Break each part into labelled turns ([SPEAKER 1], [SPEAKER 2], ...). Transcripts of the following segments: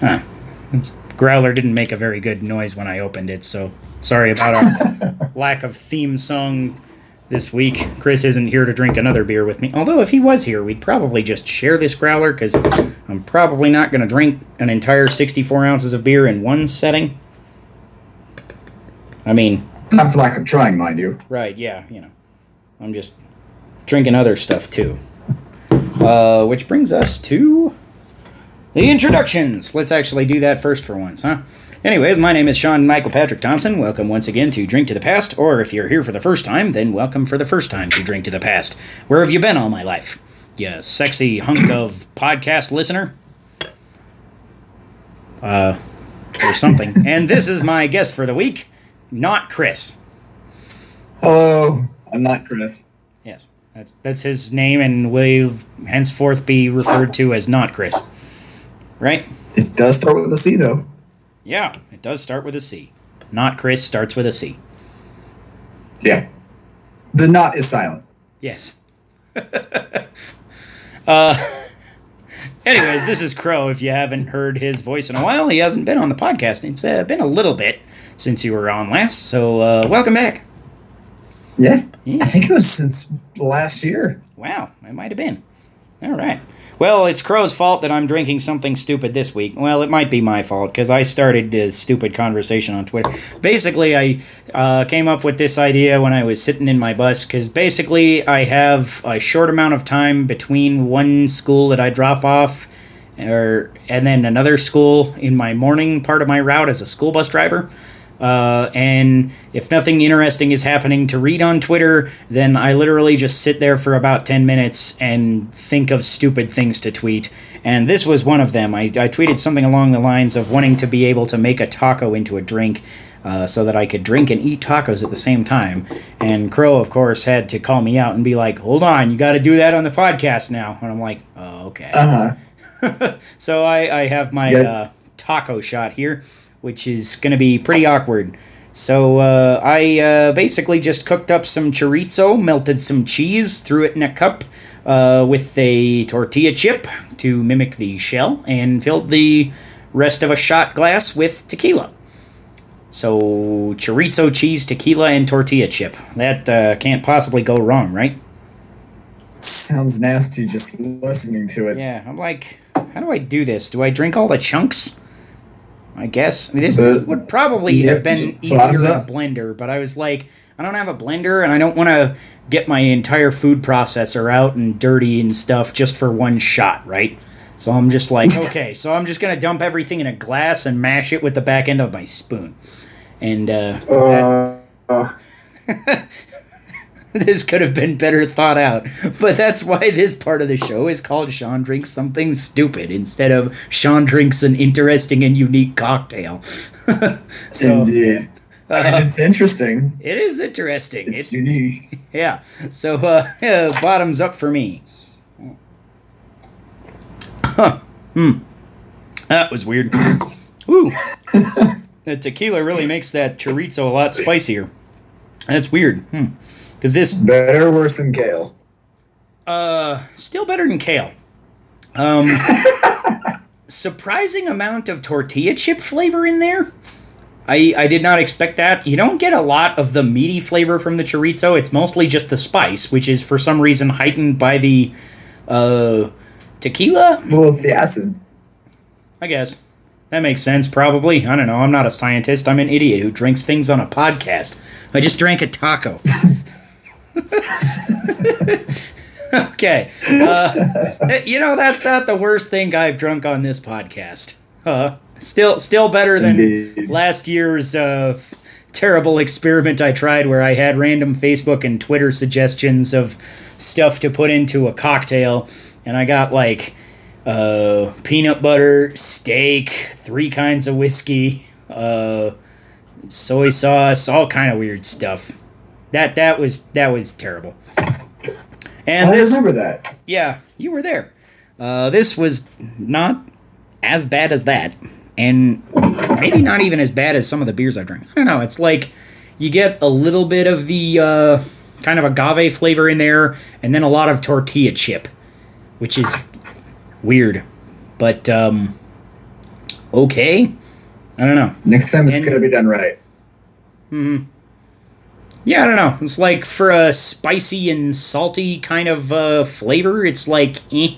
[SPEAKER 1] Huh. This growler didn't make a very good noise when I opened it, so sorry about our lack of theme song this week. Chris isn't here to drink another beer with me. Although, if he was here, we'd probably just share this growler because I'm probably not going to drink an entire 64 ounces of beer in one setting. I mean,
[SPEAKER 2] Not for lack of trying, mind you.
[SPEAKER 1] Right, yeah, you know. I'm just drinking other stuff too. Uh, which brings us to the introductions. Let's actually do that first for once, huh? Anyways, my name is Sean Michael Patrick Thompson. Welcome once again to Drink to the Past, or if you're here for the first time, then welcome for the first time to Drink to the Past. Where have you been all my life? You sexy hunk of podcast listener? Uh, or something. and this is my guest for the week, not Chris.
[SPEAKER 2] Hello, I'm not Chris.
[SPEAKER 1] Yes, that's that's his name, and will henceforth be referred to as not Chris. Right?
[SPEAKER 2] It does start with a C, though.
[SPEAKER 1] Yeah, it does start with a C. Not Chris starts with a C.
[SPEAKER 2] Yeah. The not is silent.
[SPEAKER 1] Yes. uh, anyways, this is Crow. If you haven't heard his voice in a while, he hasn't been on the podcast. It's uh, been a little bit since you were on last, so uh, welcome back.
[SPEAKER 2] Yeah.
[SPEAKER 1] Yeah.
[SPEAKER 2] I think it was since last year.
[SPEAKER 1] Wow, it might have been. All right. Well, it's Crow's fault that I'm drinking something stupid this week. Well, it might be my fault because I started this stupid conversation on Twitter. Basically, I uh, came up with this idea when I was sitting in my bus because basically I have a short amount of time between one school that I drop off or and then another school in my morning part of my route as a school bus driver. Uh, and if nothing interesting is happening to read on Twitter, then I literally just sit there for about 10 minutes and think of stupid things to tweet. And this was one of them. I, I tweeted something along the lines of wanting to be able to make a taco into a drink. Uh, so that I could drink and eat tacos at the same time. And Crow, of course, had to call me out and be like, hold on, you got to do that on the podcast now. And I'm like, oh, okay.
[SPEAKER 2] Uh huh.
[SPEAKER 1] So I, I have my
[SPEAKER 2] Yeah.
[SPEAKER 1] uh, taco shot here, which is going to be pretty awkward. So uh, I uh, basically just cooked up some chorizo, melted some cheese, threw it in a cup uh, with a tortilla chip to mimic the shell, and filled the rest of a shot glass with tequila. So chorizo, cheese, tequila, and tortilla chip. That uh, can't possibly go wrong, right?
[SPEAKER 2] Sounds nasty just listening to it.
[SPEAKER 1] Yeah, I'm like, how do I do this? Do I drink all the chunks? I guess. I mean, this would probably
[SPEAKER 2] yeah,
[SPEAKER 1] have been easier in a blender, but I was like, I don't have a blender, and I don't want to get my entire food processor out and dirty and stuff just for one shot, right? So I'm just like, okay, so I'm just gonna dump everything in a glass and mash it with the back end of my spoon, and uh, that-
[SPEAKER 2] Uh,
[SPEAKER 1] this could have been better thought out. But that's why this part of the show is called Sean Drinks Something Stupid instead of Sean Drinks an Interesting and Unique Cocktail. so
[SPEAKER 2] indeed. and it's interesting.
[SPEAKER 1] it is interesting.
[SPEAKER 2] It's
[SPEAKER 1] It's,
[SPEAKER 2] unique.
[SPEAKER 1] yeah. So uh, yeah, bottoms up for me. Huh. Hmm. That was weird. Ooh. the tequila really makes that chorizo a lot spicier. That's weird. Hmm. Because this
[SPEAKER 2] Better or worse than kale?
[SPEAKER 1] Uh, still better than kale. Um, surprising amount of tortilla chip flavor in there. I I did not expect that. You don't get a lot of the meaty flavor from the chorizo. It's mostly just the spice, which is for some reason heightened by the uh tequila.
[SPEAKER 2] Well, it's the acid.
[SPEAKER 1] I guess that makes sense. Probably. I don't know. I'm not a scientist. I'm an idiot who drinks things on a podcast. I just drank a taco. okay. Uh, you know that's not the worst thing I've drunk on this podcast. Uh, still, still better than
[SPEAKER 2] Indeed.
[SPEAKER 1] last year's uh, terrible experiment I tried where I had random Facebook and Twitter suggestions of stuff to put into a cocktail, and I got like uh, peanut butter, steak, three kinds of whiskey, uh, soy sauce, all kind of weird stuff. That that was that was terrible. And
[SPEAKER 2] I
[SPEAKER 1] this,
[SPEAKER 2] remember that.
[SPEAKER 1] yeah, you were there. Uh, this was not as bad as that, and maybe not even as bad as some of the beers I've drank. I don't know. It's like you get a little bit of the uh, kind of agave flavor in there, and then a lot of tortilla chip, which is weird. But um, okay. I don't know.
[SPEAKER 2] Next time it's
[SPEAKER 1] And-
[SPEAKER 2] gonna be done right.
[SPEAKER 1] Yeah, I don't know. It's like for a spicy and salty kind of uh, flavor, it's like eh.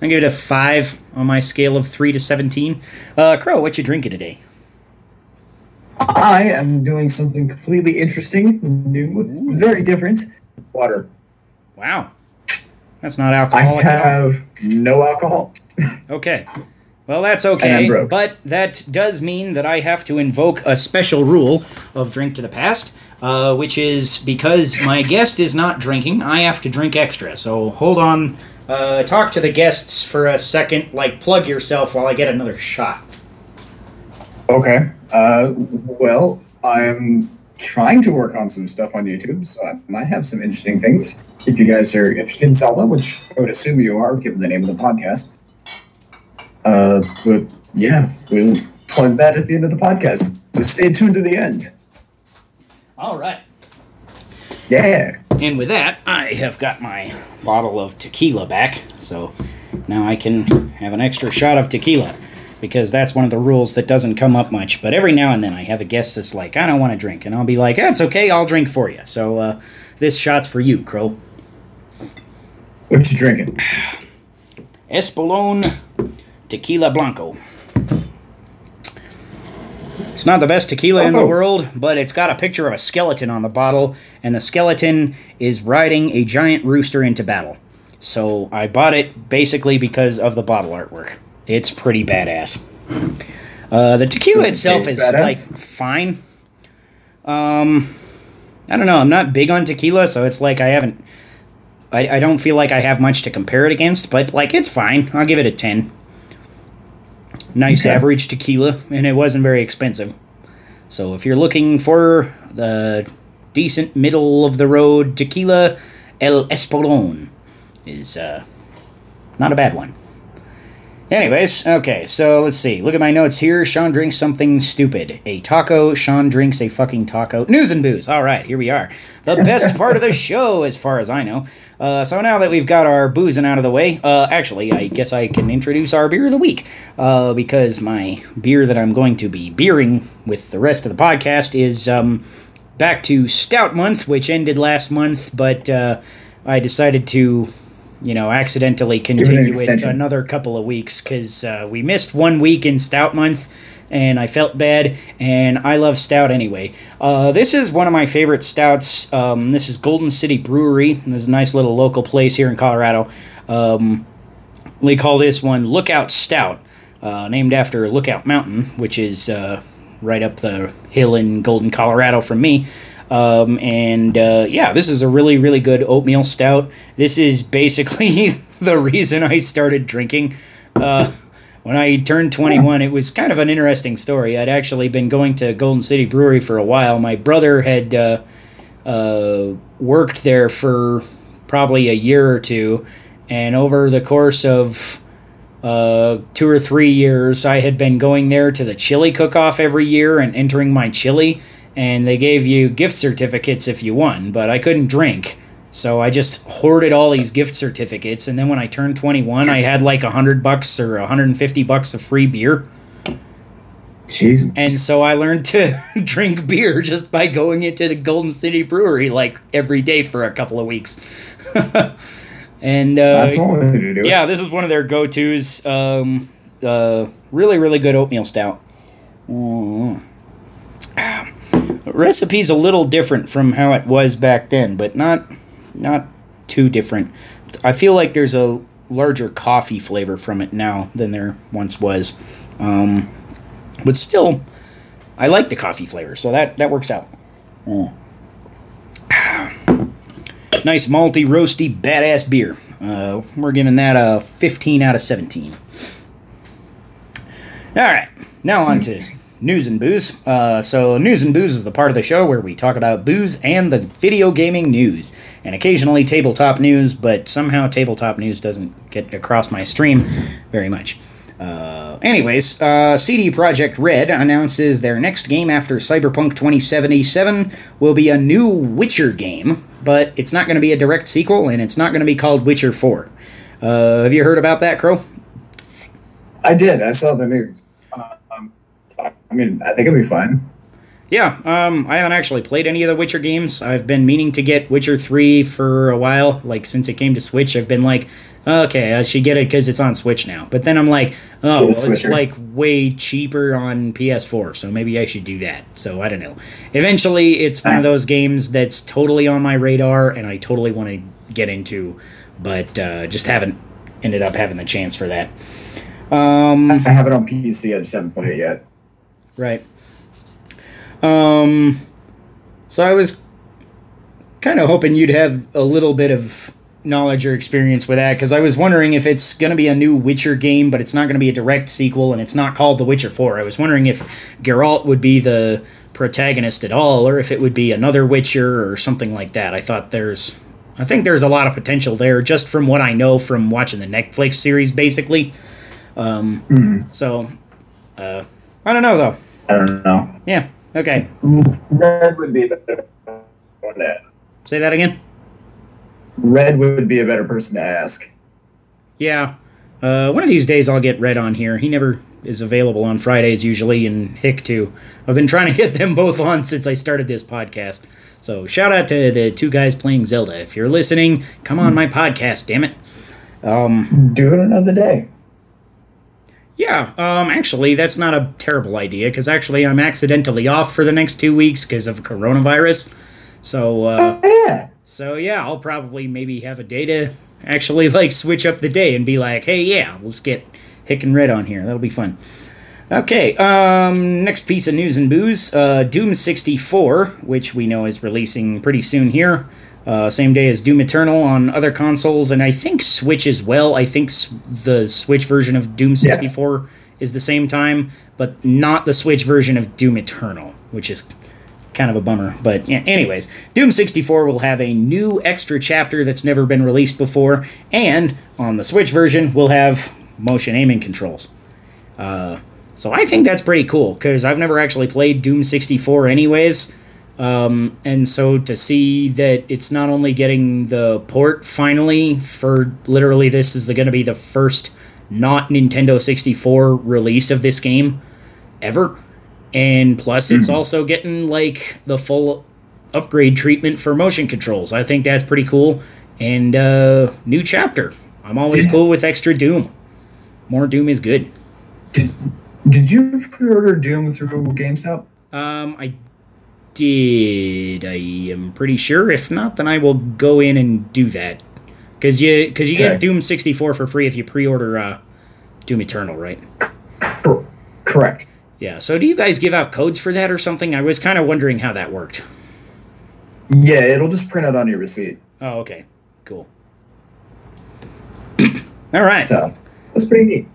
[SPEAKER 1] I give it a five on my scale of three to seventeen. Uh, Crow, what you drinking today?
[SPEAKER 2] I am doing something completely interesting, new, very different. Water.
[SPEAKER 1] Wow, that's not alcohol.
[SPEAKER 2] I
[SPEAKER 1] alcoholic. at all.
[SPEAKER 2] have no alcohol.
[SPEAKER 1] Okay. Well, that's okay. But that does mean that I have to invoke a special rule of drink to the past, uh, which is because my guest is not drinking, I have to drink extra. So hold on. Uh, talk to the guests for a second. Like, plug yourself while I get another shot.
[SPEAKER 2] Okay. Uh, well, I'm trying to work on some stuff on YouTube, so I might have some interesting things. If you guys are interested in Zelda, which I would assume you are, given the name of the podcast. Uh, but yeah, we'll plug that at the end of the podcast. So stay tuned to the end.
[SPEAKER 1] All right.
[SPEAKER 2] Yeah.
[SPEAKER 1] And with that, I have got my bottle of tequila back. So now I can have an extra shot of tequila. Because that's one of the rules that doesn't come up much. But every now and then I have a guest that's like, I don't want to drink. And I'll be like, that's okay, I'll drink for you. So uh, this shot's for you, Crow.
[SPEAKER 2] What you drinking?
[SPEAKER 1] Espolón Tequila Blanco. It's not the best tequila in the
[SPEAKER 2] Oh.
[SPEAKER 1] world, but it's got a picture of a skeleton on the bottle, and the skeleton is riding a giant rooster into battle. So I bought it basically because of the bottle artwork. It's pretty badass. Uh, the tequila itself is
[SPEAKER 2] badass?
[SPEAKER 1] like fine. Um, I don't know. I'm not big on tequila, so it's like I haven't. I, I don't feel like I have much to compare it against, but like it's fine. I'll give it a ten. Nice
[SPEAKER 2] Okay.
[SPEAKER 1] average tequila, and it wasn't very expensive. So if you're looking for the decent middle of the road tequila, El Espolón is uh, not a bad one. Anyways, okay, so let's see. Look at my notes here. Sean drinks something stupid. A taco. Sean drinks a fucking taco. News and booze. All right, here we are. The best part of the show, as far as I know. Uh, so now that we've got our boozing out of the way, uh, actually, I guess I can introduce our beer of the week. Uh, because my beer that I'm going to be beering with the rest of the podcast is um, back to Stout Month, which ended last month, but uh, I decided to you know, accidentally continue it
[SPEAKER 2] extension.
[SPEAKER 1] another couple of weeks because uh, we missed one week in Stout Month, and I felt bad. And I love Stout anyway. Uh, this is one of my favorite stouts. Um, this is Golden City Brewery. There's a nice little local place here in Colorado. Um, they call this one Lookout Stout, uh, named after Lookout Mountain, which is uh, right up the hill in Golden, Colorado from me. Um, and uh, yeah, this is a really, really good oatmeal stout. This is basically the reason I started drinking. Uh, when I turned 21, it was kind of an interesting story. I'd actually been going to Golden City Brewery for a while. My brother had uh, uh, worked there for probably a year or two, and over the course of uh, two or three years, I had been going there to the chili cook off every year and entering my chili, and they gave you gift certificates if you won, but I couldn't drink. So I just hoarded all these gift certificates, and then when I turned 21, I had like a hundred bucks or 150 bucks of free beer.
[SPEAKER 2] Jeez.
[SPEAKER 1] And so I learned to drink beer just by going into the Golden City Brewery like every day for a couple of weeks. and uh,
[SPEAKER 2] That's one way to do it.
[SPEAKER 1] yeah, this is one of their go tos. Um, uh, really, really good oatmeal stout. Mm. Recipe's a little different from how it was back then, but not not too different. I feel like there's a larger coffee flavor from it now than there once was. Um, but still, I like the coffee flavor, so that that works out. Mm. Nice malty, roasty, badass beer. Uh, we're giving that a 15 out of 17. All right, now on to news and booze. Uh, so, news and booze is the part of the show where we talk about booze and the video gaming news, and occasionally tabletop news, but somehow tabletop news doesn't get across my stream very much. Uh, anyways, uh, CD Projekt Red announces their next game after Cyberpunk 2077 will be a new Witcher game, but it's not going to be a direct sequel, and it's not going to be called Witcher 4. Uh, have you heard about that, Crow?
[SPEAKER 2] I did. I saw the news. I mean, I think it'll be fine.
[SPEAKER 1] Yeah, um, I haven't actually played any of the Witcher games. I've been meaning to get Witcher 3 for a while. Like, since it came to Switch, I've been like, okay, I should get it because it's on Switch now. But then I'm like, oh, well, it's like way cheaper on PS4, so maybe I should do that. So I don't know. Eventually, it's one of those games that's totally on my radar and I totally want to get into, but uh, just haven't ended up having the chance for that. Um,
[SPEAKER 2] I have it on PC. I just haven't played it yet.
[SPEAKER 1] Right. Um, so I was kind of hoping you'd have a little bit of knowledge or experience with that because I was wondering if it's going to be a new Witcher game, but it's not going to be a direct sequel and it's not called The Witcher 4. I was wondering if Geralt would be the protagonist at all or if it would be another Witcher or something like that. I thought there's I think there's a lot of potential there just from what I know from watching the Netflix series basically. Um,
[SPEAKER 2] mm-hmm.
[SPEAKER 1] so uh, I don't know though.
[SPEAKER 2] I don't know.
[SPEAKER 1] Yeah. Okay.
[SPEAKER 2] Red would be better.
[SPEAKER 1] Say that again.
[SPEAKER 2] Red would be a better person to ask.
[SPEAKER 1] Yeah. Uh, one of these days I'll get Red on here. He never is available on Fridays usually, and Hick too. I've been trying to get them both on since I started this podcast. So shout out to the two guys playing Zelda. If you're listening, come on my podcast, damn it. Um,
[SPEAKER 2] Do it another day.
[SPEAKER 1] Yeah, um, actually, that's not a terrible idea because actually I'm accidentally off for the next two weeks because of coronavirus. So, uh,
[SPEAKER 2] oh, yeah.
[SPEAKER 1] So yeah, I'll probably maybe have a day to actually like switch up the day and be like, hey, yeah, let's get Hick and Red on here. That'll be fun. Okay, um, next piece of news and booze. Uh, Doom 64, which we know is releasing pretty soon here. Uh, same day as Doom Eternal on other consoles, and I think Switch as well. I think the Switch version of Doom 64 yeah. is the same time, but not the Switch version of Doom Eternal, which is kind of a bummer. But yeah, anyways, Doom 64 will have a new extra chapter that's never been released before, and on the Switch version, we'll have motion aiming controls. Uh, so I think that's pretty cool because I've never actually played Doom 64 anyways. Um, and so to see that it's not only getting the port finally for literally this is going to be the first not Nintendo 64 release of this game ever. And plus it's hmm. also getting like the full upgrade treatment for motion controls. I think that's pretty cool. And uh new chapter. I'm always cool with extra doom. More doom is good.
[SPEAKER 2] Did, did you pre-order doom through gamestop?
[SPEAKER 1] Um i did i am pretty sure if not then i will go in and do that because you because you okay. get doom 64 for free if you pre-order uh doom eternal right
[SPEAKER 2] correct
[SPEAKER 1] yeah. So do you guys give out codes for that or something? I was kind of wondering how that worked.
[SPEAKER 2] Yeah, it'll just print out on your receipt.
[SPEAKER 1] Oh, okay. Cool. All right.
[SPEAKER 2] So that's pretty neat.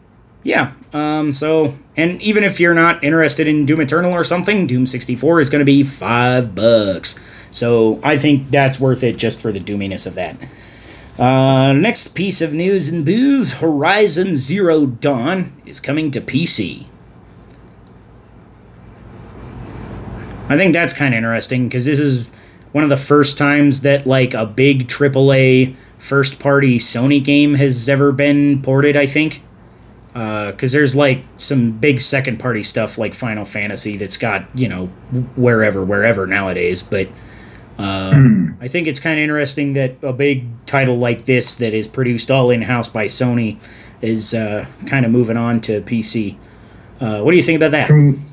[SPEAKER 1] Yeah. Um, so, and even if you're not interested in Doom Eternal or something, Doom 64 is going to be five bucks. So I think that's worth it just for the doominess of that. Uh, next piece of news and booze Horizon Zero Dawn is coming to PC. I think that's kind of interesting because this is one of the first times that like a big AAA first party Sony game has ever been ported. I think because uh, there's like some big second party stuff like Final Fantasy that's got you know wherever wherever nowadays, but. Uh, I think it's kind of interesting that a big title like this that is produced all in house by Sony is uh, kind of moving on to PC. Uh, what do you think about that?
[SPEAKER 2] From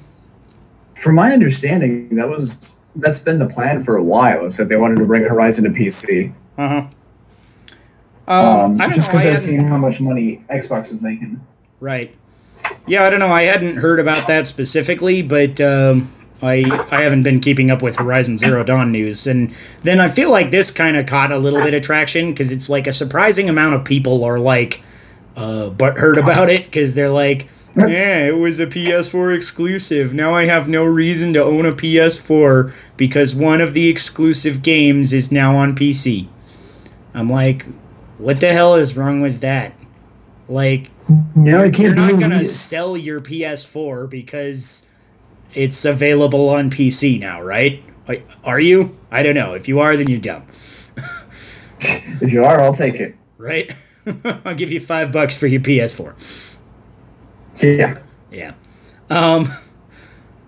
[SPEAKER 2] from my understanding, that was that's been the plan for a while. Is that they wanted to bring Horizon to PC.
[SPEAKER 1] Uh huh.
[SPEAKER 2] Um, um, just because they're seeing how much money Xbox is making.
[SPEAKER 1] Right. Yeah, I don't know. I hadn't heard about that specifically, but um, I I haven't been keeping up with Horizon Zero Dawn news, and then I feel like this kind of caught a little bit of traction because it's like a surprising amount of people are like, uh, but heard about it because they're like, yeah, it was a PS4 exclusive. Now I have no reason to own a PS4 because one of the exclusive games is now on PC. I'm like, what the hell is wrong with that? Like,
[SPEAKER 2] no, I can't
[SPEAKER 1] you're not gonna sell your PS4 because it's available on PC now, right? Are you? I don't know. If you are, then you're dumb.
[SPEAKER 2] if you are, I'll take it.
[SPEAKER 1] Right? I'll give you five bucks for your PS4.
[SPEAKER 2] Yeah.
[SPEAKER 1] Yeah. Um,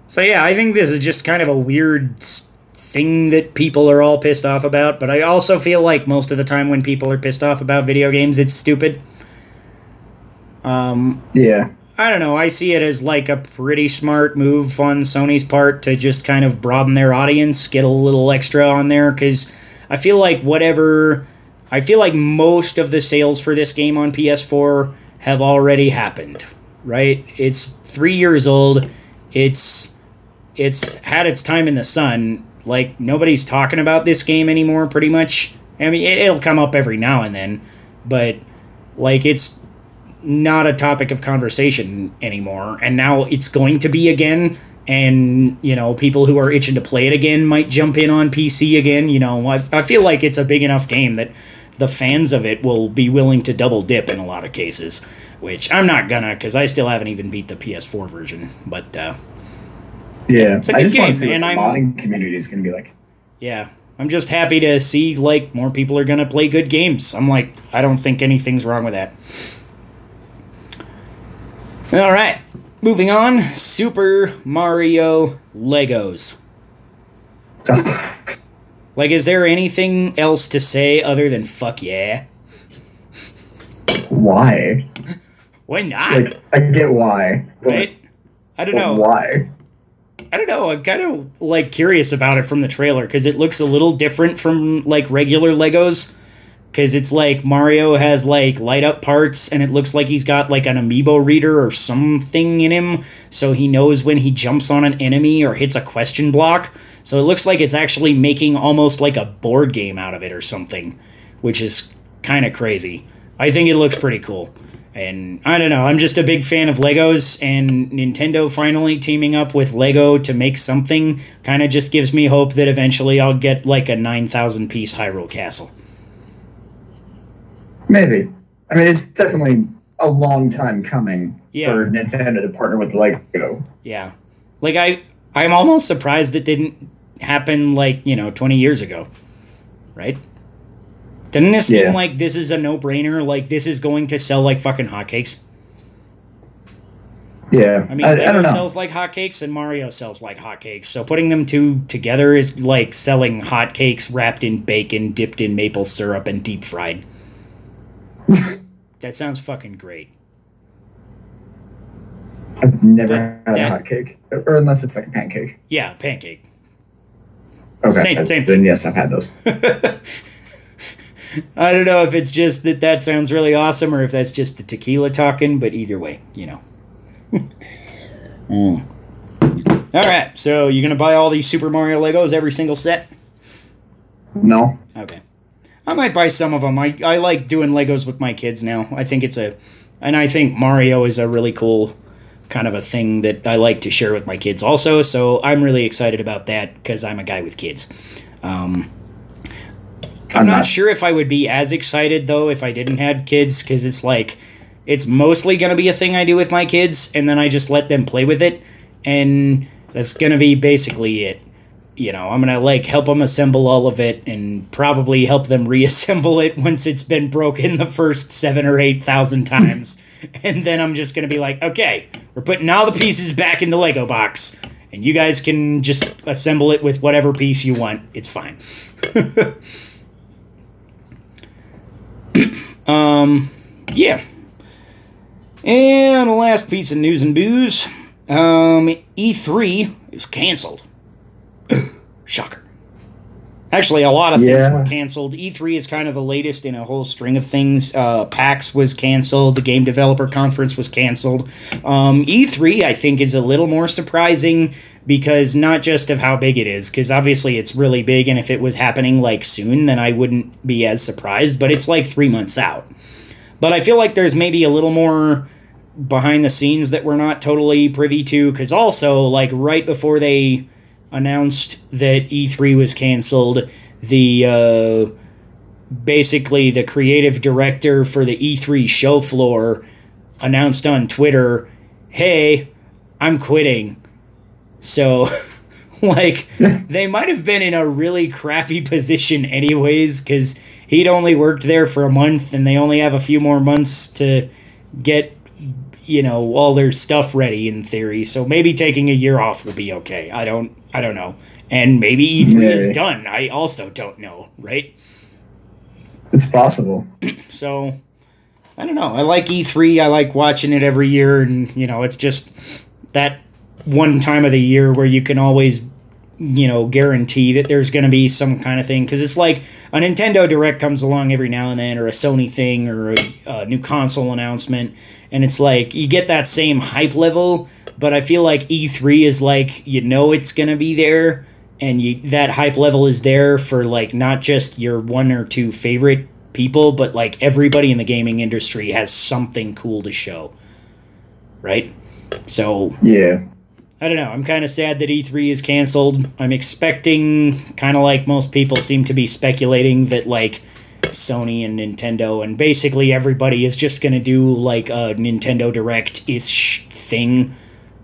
[SPEAKER 1] So yeah, I think this is just kind of a weird thing that people are all pissed off about. But I also feel like most of the time when people are pissed off about video games, it's stupid. Um,
[SPEAKER 2] Yeah.
[SPEAKER 1] I don't know. I see it as like a pretty smart move on Sony's part to just kind of broaden their audience, get a little extra on there because I feel like whatever. I feel like most of the sales for this game on PS4 have already happened, right? It's 3 years old. It's it's had its time in the sun. Like nobody's talking about this game anymore pretty much. I mean, it, it'll come up every now and then, but like it's not a topic of conversation anymore. And now it's going to be again. And you know people who are itching to play it again might jump in on pc again. You know i, I feel like it's a big enough game that the fans of it will be willing to double dip in a lot of cases which i'm not gonna because i still haven't even beat the ps4 version. But uh,
[SPEAKER 2] Yeah.
[SPEAKER 1] It's a
[SPEAKER 2] I
[SPEAKER 1] good
[SPEAKER 2] just
[SPEAKER 1] game,
[SPEAKER 2] want to see what
[SPEAKER 1] and
[SPEAKER 2] the
[SPEAKER 1] I'm-
[SPEAKER 2] modding community is going to be like.
[SPEAKER 1] yeah i'm just happy to see like more people are gonna play good games. I'm like i don't think anything's wrong with that all right moving on super mario legos like is there anything else to say other than fuck yeah
[SPEAKER 2] why?
[SPEAKER 1] why not
[SPEAKER 2] Like, I get why. But,
[SPEAKER 1] right i don't know
[SPEAKER 2] why?
[SPEAKER 1] I don't know. I'm kind of like curious about it from the trailer because it looks a little different from like regular Legos. Because it's like Mario has like light up parts and it looks like he's got like an amiibo reader or something in him. So he knows when he jumps on an enemy or hits a question block. So it looks like it's actually making almost like a board game out of it or something, which is kind of crazy. I think it looks pretty cool. And I don't know, I'm just a big fan of Legos, and Nintendo finally teaming up with Lego to make something kind of just gives me hope that eventually I'll get like a 9,000 piece Hyrule Castle.
[SPEAKER 2] Maybe. I mean, it's definitely a long time coming
[SPEAKER 1] Yeah.
[SPEAKER 2] for Nintendo to partner with Lego.
[SPEAKER 1] Yeah. Like, I, I'm almost surprised it didn't happen like, you know, 20 years ago. Right? Doesn't it seem like this is a no brainer? Like, this is going to sell like fucking hotcakes?
[SPEAKER 2] Yeah.
[SPEAKER 1] I mean,
[SPEAKER 2] I,
[SPEAKER 1] Lego
[SPEAKER 2] I don't know.
[SPEAKER 1] sells like hotcakes and Mario sells like hotcakes. So putting them two together is like selling hotcakes wrapped in bacon, dipped in maple syrup, and deep fried. that sounds fucking great.
[SPEAKER 2] I've never
[SPEAKER 1] That-
[SPEAKER 2] had
[SPEAKER 1] that-
[SPEAKER 2] a hot cake, or unless it's like a pancake.
[SPEAKER 1] Yeah, pancake.
[SPEAKER 2] Okay,
[SPEAKER 1] Same- same
[SPEAKER 2] then yes, I've had those.
[SPEAKER 1] I don't know if it's just that that sounds really awesome or if that's just the tequila talking, but either way, you know. Mm. All right, so you're gonna buy all these Super Mario Legos, every single set?
[SPEAKER 2] No,
[SPEAKER 1] Okay. I might buy some of them. I, I like doing Legos with my kids now. I think it's a, and I think Mario is a really cool kind of a thing that I like to share with my kids also. So I'm really excited about that because I'm a guy with kids. Um, I'm,
[SPEAKER 2] I'm
[SPEAKER 1] not,
[SPEAKER 2] not.
[SPEAKER 1] sure if I would be as excited though if I didn't have kids because it's like, it's mostly going to be a thing I do with my kids and then I just let them play with it. And that's going to be basically it you know, I'm gonna like help them assemble all of it and probably help them reassemble it once it's been broken the first seven or eight thousand times. and then I'm just gonna be like, okay, we're putting all the pieces back in the Lego box. And you guys can just assemble it with whatever piece you want. It's fine. um, yeah. And the last piece of news and booze. Um, E3 is canceled. Shocker. Actually, a lot of things were canceled. E3 is kind of the latest in a whole string of things. Uh, PAX was canceled. The Game Developer Conference was canceled. Um, E3, I think, is a little more surprising because not just of how big it is, because obviously it's really big, and if it was happening like soon, then I wouldn't be as surprised. But it's like three months out. But I feel like there's maybe a little more behind the scenes that we're not totally privy to, because also, like, right before they announced that E3 was canceled, the uh, basically the creative director for the E3 show floor announced on Twitter, "Hey, I'm quitting." So, like, they might have been in a really crappy position, anyways, because he'd only worked there for a month, and they only have a few more months to get you know all their stuff ready in theory. So maybe taking a year off will be okay. I don't I don't know. And maybe E3 is done. I also don't know, right?
[SPEAKER 2] It's possible.
[SPEAKER 1] So I don't know. I like E3. I like watching it every year and you know, it's just that one time of the year where you can always you know guarantee that there's going to be some kind of thing because it's like a Nintendo Direct comes along every now and then or a Sony thing or a, a new console announcement and it's like you get that same hype level but I feel like E3 is like you know it's going to be there and you that hype level is there for like not just your one or two favorite people but like everybody in the gaming industry has something cool to show right so
[SPEAKER 2] Yeah.
[SPEAKER 1] I don't know. I'm kind of sad that E3 is canceled. I'm expecting, kind of like most people seem to be speculating, that like Sony and Nintendo and basically everybody is just going to do like a Nintendo Direct ish thing.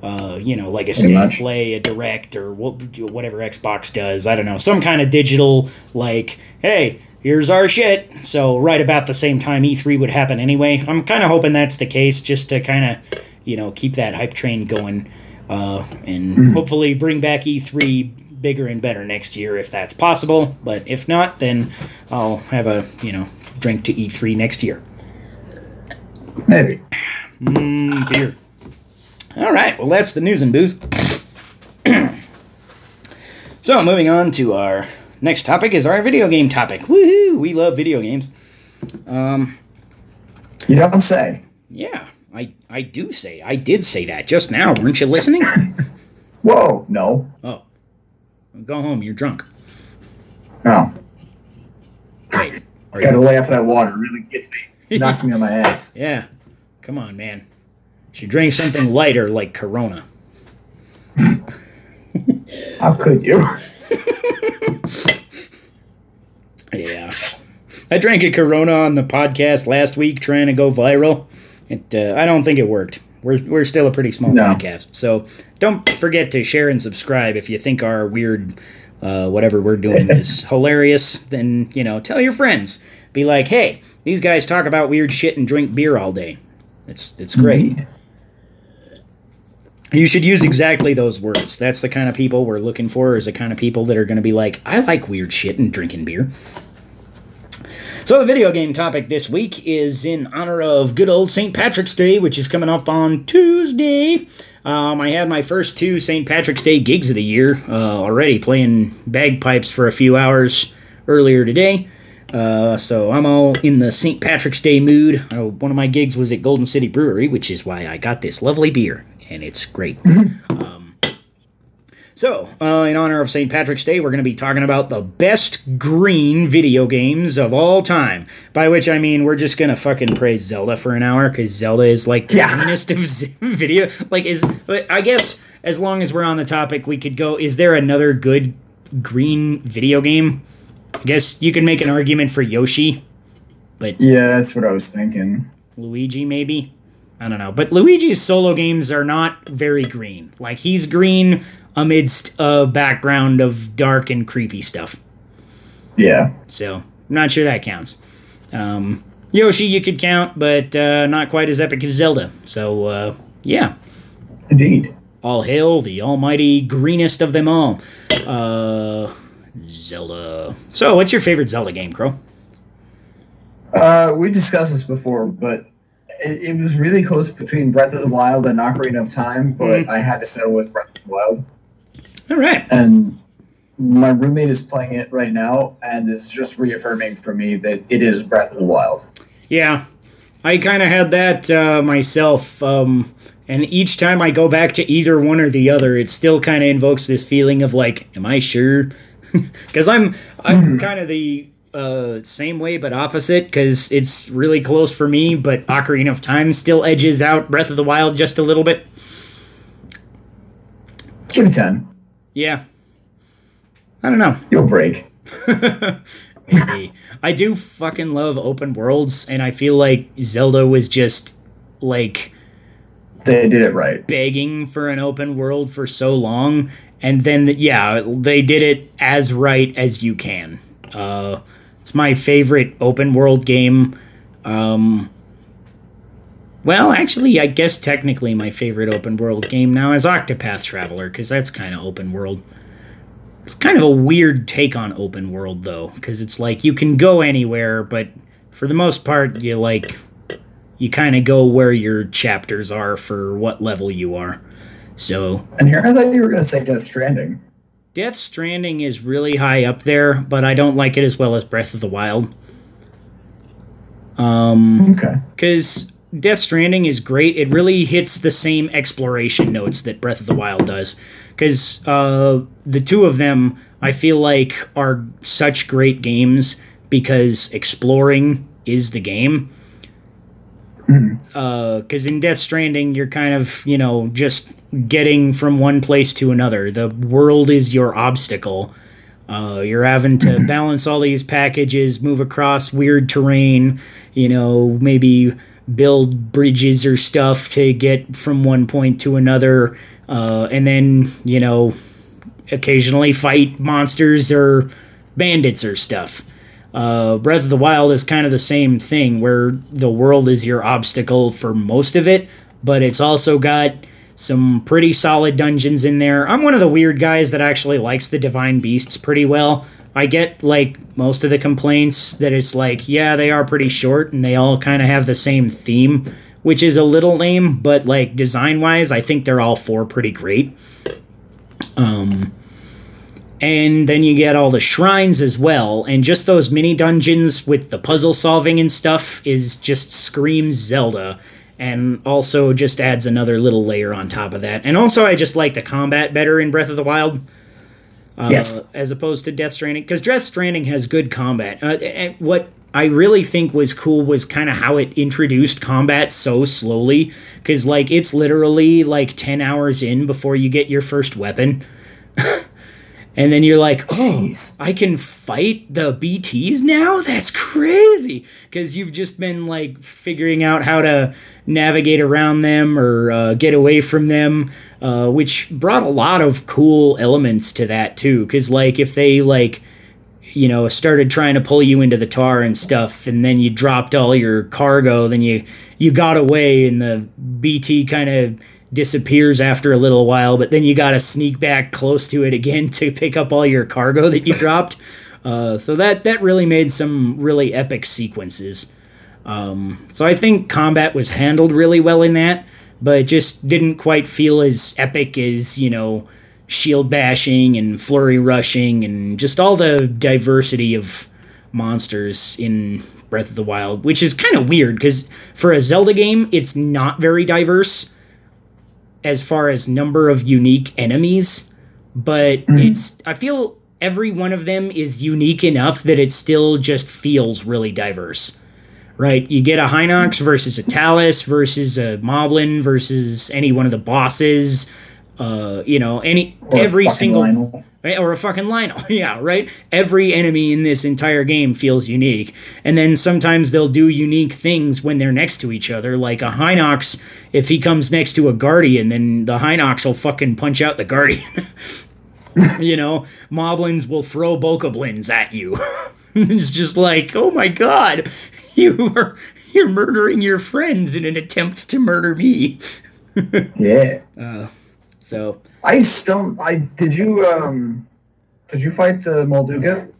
[SPEAKER 1] Uh, you know, like a state play, a direct, or what, whatever Xbox does. I don't know. Some kind of digital, like, hey, here's our shit. So, right about the same time E3 would happen anyway. I'm kind of hoping that's the case just to kind of, you know, keep that hype train going uh, and hopefully bring back E3 bigger and better next year if that's possible. But if not, then I'll have a you know drink to E3 next year.
[SPEAKER 2] Maybe.
[SPEAKER 1] Mm, beer. All right, well that's the news and booze. so moving on to our next topic is our video game topic. Woohoo! We love video games. Um,
[SPEAKER 2] You don't say.
[SPEAKER 1] yeah, I I do say I did say that just now. Weren't you listening?
[SPEAKER 2] Whoa. No.
[SPEAKER 1] oh, go home. You're drunk.
[SPEAKER 2] No.
[SPEAKER 1] Wait,
[SPEAKER 2] Gotta lay off that water. It really gets me. Knocks me on my ass.
[SPEAKER 1] Yeah, come on, man. Should drink something lighter like Corona.
[SPEAKER 2] How could you?
[SPEAKER 1] Yeah. I drank a Corona on the podcast last week trying to go viral. It, uh, I don't think it worked. We're, we're still a pretty small
[SPEAKER 2] No.
[SPEAKER 1] podcast. So don't forget to share and subscribe if you think our weird, uh, whatever we're doing is hilarious. Then, you know, tell your friends. Be like, hey, these guys talk about weird shit and drink beer all day. It's, it's great.
[SPEAKER 2] Indeed.
[SPEAKER 1] You should use exactly those words. That's the kind of people we're looking for, is the kind of people that are going to be like, I like weird shit and drinking beer. So, the video game topic this week is in honor of good old St. Patrick's Day, which is coming up on Tuesday. Um, I had my first two St. Patrick's Day gigs of the year uh, already, playing bagpipes for a few hours earlier today. Uh, so I'm all in the St. Patrick's Day mood. Uh, one of my gigs was at Golden City Brewery, which is why I got this lovely beer, and it's great. um, so, uh, in honor of St. Patrick's Day, we're going to be talking about the best green video games of all time. By which I mean we're just going to fucking praise Zelda for an hour because Zelda is like the
[SPEAKER 2] Yeah.
[SPEAKER 1] greenest of z- video. Like is, I guess as long as we're on the topic, we could go. Is there another good green video game? I guess you can make an argument for Yoshi, but
[SPEAKER 2] Yeah, that's what I was thinking.
[SPEAKER 1] Luigi maybe. I don't know, but Luigi's solo games are not very green. Like he's green amidst a background of dark and creepy stuff.
[SPEAKER 2] Yeah.
[SPEAKER 1] So I'm not sure that counts. Um, Yoshi you could count, but uh, not quite as epic as Zelda. So uh, yeah,
[SPEAKER 2] Indeed.
[SPEAKER 1] all hail the almighty greenest of them all, uh, Zelda. So what's your favorite Zelda game, Crow?
[SPEAKER 2] Uh, we discussed this before, but it, it was really close between Breath of the Wild and Ocarina of Time, but I had to settle with Breath of the Wild.
[SPEAKER 1] All right.
[SPEAKER 2] And my roommate is playing it right now and is just reaffirming for me that it is Breath of the Wild.
[SPEAKER 1] Yeah, I kind of had that uh, myself. Um, and each time I go back to either one or the other, it still kind of invokes this feeling of like, am I sure? Because I'm I'm kind of the uh, same way but opposite. Because it's really close for me, but Ocarina of Time still edges out Breath of the Wild just a little bit.
[SPEAKER 2] Give it 10.
[SPEAKER 1] Yeah, I don't know.
[SPEAKER 2] You'll break.
[SPEAKER 1] Maybe. I do fucking love open worlds, and I feel like Zelda was just like
[SPEAKER 2] They did it right.
[SPEAKER 1] begging for an open world for so long and then yeah they did it as right as you can uh, it's my favorite open world game um, Well, actually, I guess technically my favorite open world game now is Octopath Traveler because that's kind of open world. It's kind of a weird take on open world though, because it's like you can go anywhere, but for the most part, you like you kind of go where your chapters are for what level you are. So,
[SPEAKER 2] And here I thought you were going to say Death Stranding.
[SPEAKER 1] Death Stranding is really high up there, but I don't like it as well as Breath of the Wild. Um,
[SPEAKER 2] Okay.
[SPEAKER 1] because Death Stranding is great. It really hits the same exploration notes that Breath of the Wild does. Because uh, the two of them, I feel like, are such great games because exploring is the game. Because in Death Stranding, you're kind of, you know, just getting from one place to another. The world is your obstacle. Uh, you're having to balance all these packages, move across weird terrain, you know, maybe build bridges or stuff to get from one point to another, uh, and then, you know, occasionally fight monsters or bandits or stuff. Uh, Breath of the Wild is kind of the same thing, where the world is your obstacle for most of it, but it's also got some pretty solid dungeons in there. I'm one of the weird guys that actually likes the Divine Beasts pretty well. I get like most of the complaints that it's like, yeah, they are pretty short and they all kind of have the same theme, which is a little lame, but like design wise, I think they're all four pretty great. Um, and then you get all the shrines as well, and just those mini dungeons with the puzzle solving and stuff is just screams Zelda, and also just adds another little layer on top of that. And also, I just like the combat better in Breath of the Wild. Uh,
[SPEAKER 2] Yes.
[SPEAKER 1] As opposed to Death Stranding, because Death Stranding has good combat. Uh, and what I really think was cool was kind of how it introduced combat so slowly, because like it's literally like ten hours in before you get your first weapon. And then you're like, oh,
[SPEAKER 2] Jeez.
[SPEAKER 1] I can fight the BTs now? That's crazy. Because you've just been like figuring out how to navigate around them or uh, get away from them, uh, which brought a lot of cool elements to that too. Because, like, if they, like, you know, started trying to pull you into the tar and stuff, and then you dropped all your cargo, then you you got away, and the BT kind of disappears after a little while, but then you got to sneak back close to it again to pick up all your cargo that you dropped. Uh, so that that really made some really epic sequences. Um, so I think combat was handled really well in that, but it just didn't quite feel as epic as you know shield bashing and flurry rushing and just all the diversity of monsters in Breath of the Wild, which is kind of weird because for a Zelda game, it's not very diverse as far as number of unique enemies, but mm-hmm. it's I feel every one of them is unique enough that it still just feels really diverse. Right? You get a Hinox versus a Talus versus a Moblin versus any one of the bosses. Uh, you know, any
[SPEAKER 2] Or
[SPEAKER 1] every single
[SPEAKER 2] Lynel.
[SPEAKER 1] Right? Or a fucking Lynel. yeah, right? Every enemy in this entire game feels unique. And then sometimes they'll do unique things when they're next to each other. Like a Hinox, if he comes next to a Guardian, then the Hinox will fucking punch out the Guardian. you know, Moblins will throw Bokoblins at you. it's just like, oh my god, you are you're murdering your friends in an attempt to murder me.
[SPEAKER 2] Yeah.
[SPEAKER 1] So
[SPEAKER 2] I still. I did you um. Did you fight the Molduga?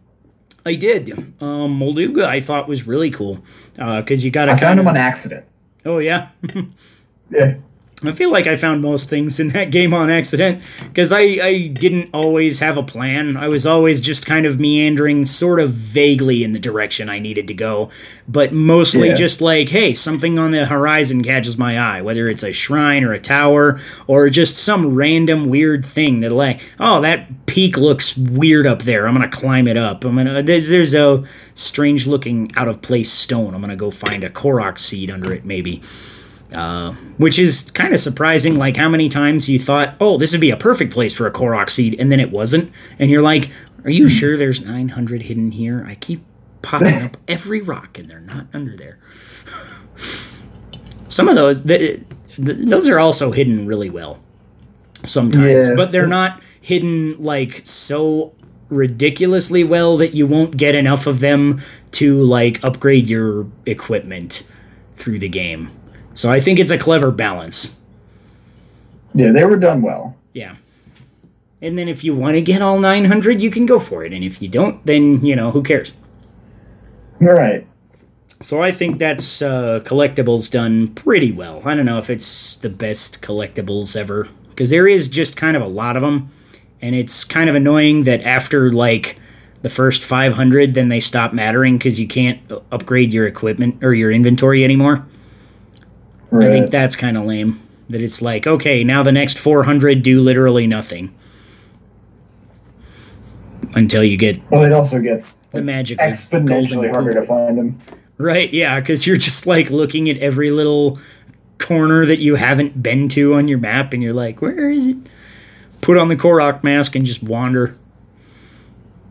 [SPEAKER 1] I did. Um, Molduga I thought was really cool Uh because you got
[SPEAKER 2] I found him on accident.
[SPEAKER 1] Oh yeah,
[SPEAKER 2] Yeah.
[SPEAKER 1] I feel like I found most things in that game on accident because I I didn't always have a plan. I was always just kind of meandering, sort of vaguely in the direction I needed to go, but mostly
[SPEAKER 2] Yeah.
[SPEAKER 1] just like, hey, something on the horizon catches my eye, whether it's a shrine or a tower or just some random weird thing that like, oh, that peak looks weird up there. I'm gonna climb it up. I'm gonna there's there's a strange looking out of place stone. I'm gonna go find a Korok seed under it maybe. Uh, which is kind of surprising, like how many times you thought, oh, this would be a perfect place for a Korok seed, and then it wasn't. And you're like, are you sure there's 900 hidden here? I keep popping up every rock, and they're not under there. Some of those, th- th- those are also hidden really well sometimes,
[SPEAKER 2] Yeah.
[SPEAKER 1] but they're not hidden like so ridiculously well that you won't get enough of them to like upgrade your equipment through the game. So I think it's a clever balance.
[SPEAKER 2] Yeah, they were done well.
[SPEAKER 1] Yeah. And then if you want to get all 900, you can go for it. And if you don't, then, you know, who cares?
[SPEAKER 2] All right.
[SPEAKER 1] So I think that's uh, collectibles done pretty well. I don't know if it's the best collectibles ever because there is just kind of a lot of them, and it's kind of annoying that after like the first 500, then they stop mattering because you can't upgrade your equipment or your inventory anymore.
[SPEAKER 2] Right.
[SPEAKER 1] I think that's kind of lame. That it's like, okay, now the next 400 do literally nothing until you get
[SPEAKER 2] well, it also gets
[SPEAKER 1] the magic
[SPEAKER 2] exponentially harder to find them.
[SPEAKER 1] Right, yeah, because you're just like looking at every little corner that you haven't been to on your map, and you're like, where is it? Put on the Korok mask and just wander.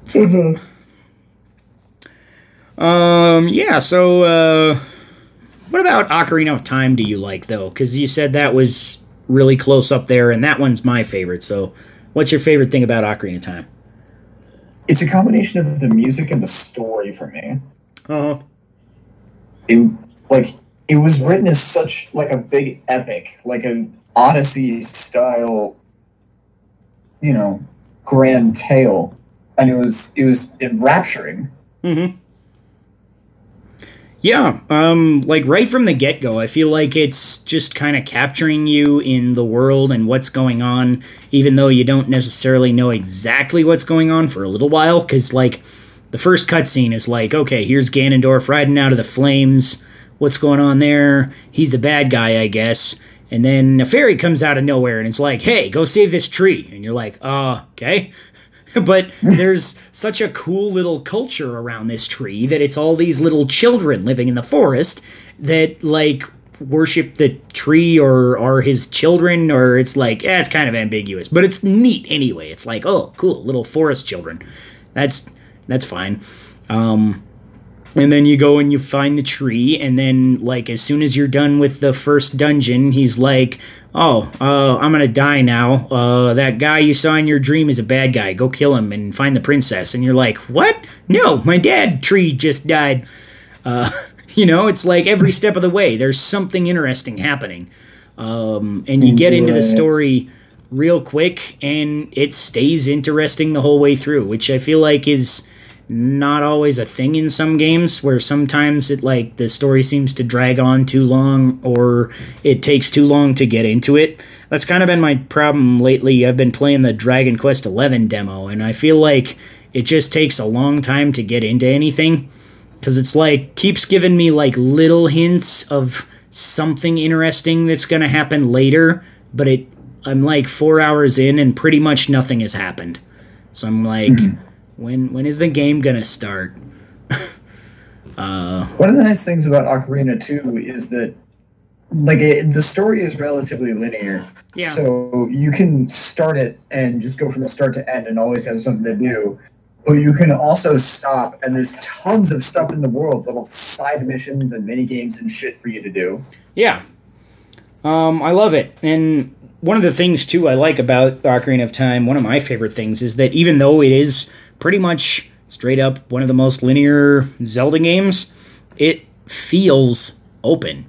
[SPEAKER 2] Mm-hmm.
[SPEAKER 1] Um, yeah, so, uh, about Ocarina of Time do you like, though? Because you said that was really close up there, and that one's my favorite, so what's your favorite thing about Ocarina of Time?
[SPEAKER 2] It's a combination of the music and the story for me.
[SPEAKER 1] Uh huh
[SPEAKER 2] it like it was written as such like a big epic, like an Odyssey style, you know, grand tale, and it was it was enrapturing.
[SPEAKER 1] Mm-hmm. Yeah, um, like right from the get go, I feel like it's just kind of capturing you in the world and what's going on, even though you don't necessarily know exactly what's going on for a little while, because, like, the first cutscene is like, okay, here's Ganondorf riding out of the flames. What's going on there? He's the bad guy, I guess. And then a fairy comes out of nowhere and it's like, hey, go save this tree. And you're like, uh, okay. but there's such a cool little culture around this tree that it's all these little children living in the forest that, like, worship the tree or are his children or it's like eh, it's kind of ambiguous but it's neat anyway it's like oh cool little forest children that's that's fine. Um, and then you go and you find the tree, and then like as soon as you're done with the first dungeon, he's like, "Oh, uh, I'm gonna die now. Uh, that guy you saw in your dream is a bad guy. Go kill him and find the princess." And you're like, "What? No, my dad tree just died." Uh, you know, it's like every step of the way, there's something interesting happening, um, and you get into the story real quick, and it stays interesting the whole way through, which I feel like is not always a thing in some games where sometimes it like the story seems to drag on too long or it takes too long to get into it. That's kind of been my problem lately. I've been playing the Dragon Quest XI demo and I feel like it just takes a long time to get into anything cuz it's like keeps giving me like little hints of something interesting that's going to happen later, but it I'm like 4 hours in and pretty much nothing has happened. So I'm like mm-hmm when when is the game gonna start?
[SPEAKER 2] uh, One of the nice things about Ocarina 2 is that like it, the story is relatively linear. Yeah. So you can start it and just go from the start to end and always have something to do. But you can also stop and there's tons of stuff in the world, little side missions and mini games and shit for you to do.
[SPEAKER 1] Yeah. Um, I love it. And one of the things too I like about Ocarina of Time, one of my favorite things is that even though it is pretty much straight up one of the most linear Zelda games. It feels open,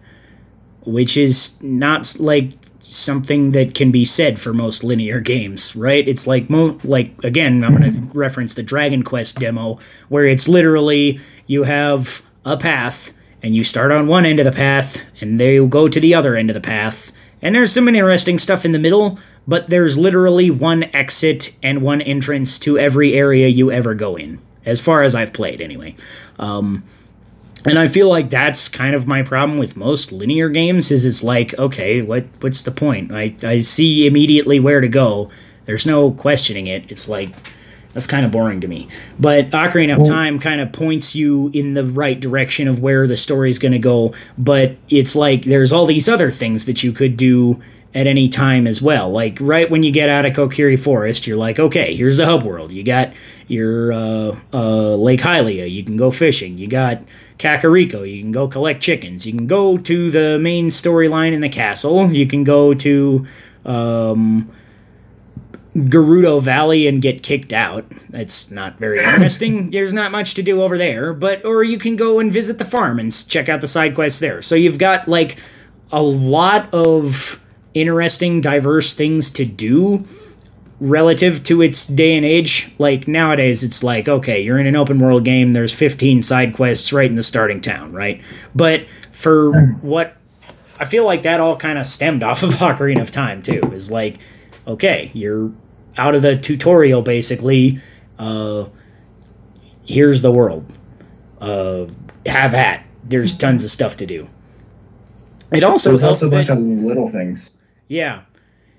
[SPEAKER 1] which is not like something that can be said for most linear games, right? It's like mo- like again, I'm going to reference the Dragon Quest demo where it's literally you have a path and you start on one end of the path and they go to the other end of the path. And there's some interesting stuff in the middle, but there's literally one exit and one entrance to every area you ever go in, as far as I've played anyway. Um, and I feel like that's kind of my problem with most linear games is it's like, okay, what what's the point? I, I see immediately where to go. There's no questioning it. It's like that's kind of boring to me. But Ocarina of Time kind of points you in the right direction of where the story's going to go, but it's like there's all these other things that you could do at any time as well. Like right when you get out of Kokiri Forest, you're like, okay, here's the hub world. You got your uh, uh, Lake Hylia. You can go fishing. You got Kakariko. You can go collect chickens. You can go to the main storyline in the castle. You can go to um, Gerudo Valley and get kicked out. That's not very interesting. There's not much to do over there. But or you can go and visit the farm and check out the side quests there. So you've got like a lot of interesting, diverse things to do relative to its day and age. Like nowadays, it's like, okay, you're in an open world game, there's 15 side quests right in the starting town, right? But for what I feel like that all kind of stemmed off of Ocarina of Time, too, is like, okay, you're out of the tutorial basically. Uh, here's the world. Uh, have at. There's tons of stuff to do. It also
[SPEAKER 2] There's also a bunch of little things.
[SPEAKER 1] Yeah.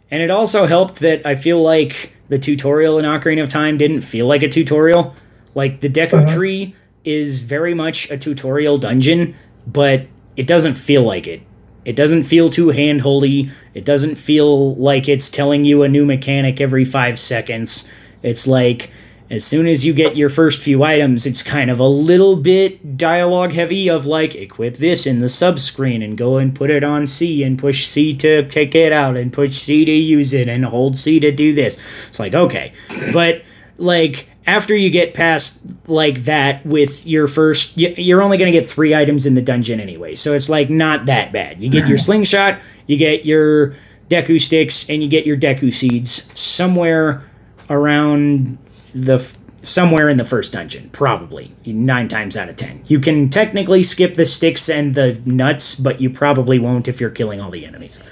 [SPEAKER 1] And it also helped that I feel like the tutorial in Ocarina of Time didn't feel like a tutorial. Like the Deku
[SPEAKER 2] Uh-huh.
[SPEAKER 1] Tree is very much a tutorial dungeon, but it doesn't feel like it. It doesn't feel too handholdy. It doesn't feel like it's telling you a new mechanic every five seconds. It's like as soon as you get your first few items, it's kind of a little bit dialogue heavy of like equip this in the sub screen and go and put it on C and push C to take it out and push C to use it and hold C to do this. It's like okay, but like after you get past like that with your first you're only going to get 3 items in the dungeon anyway. So it's like not that bad. You get your slingshot, you get your Deku sticks and you get your Deku seeds somewhere around the f- somewhere in the first dungeon probably 9 times out of 10 you can technically skip the sticks and the nuts but you probably won't if you're killing all the enemies.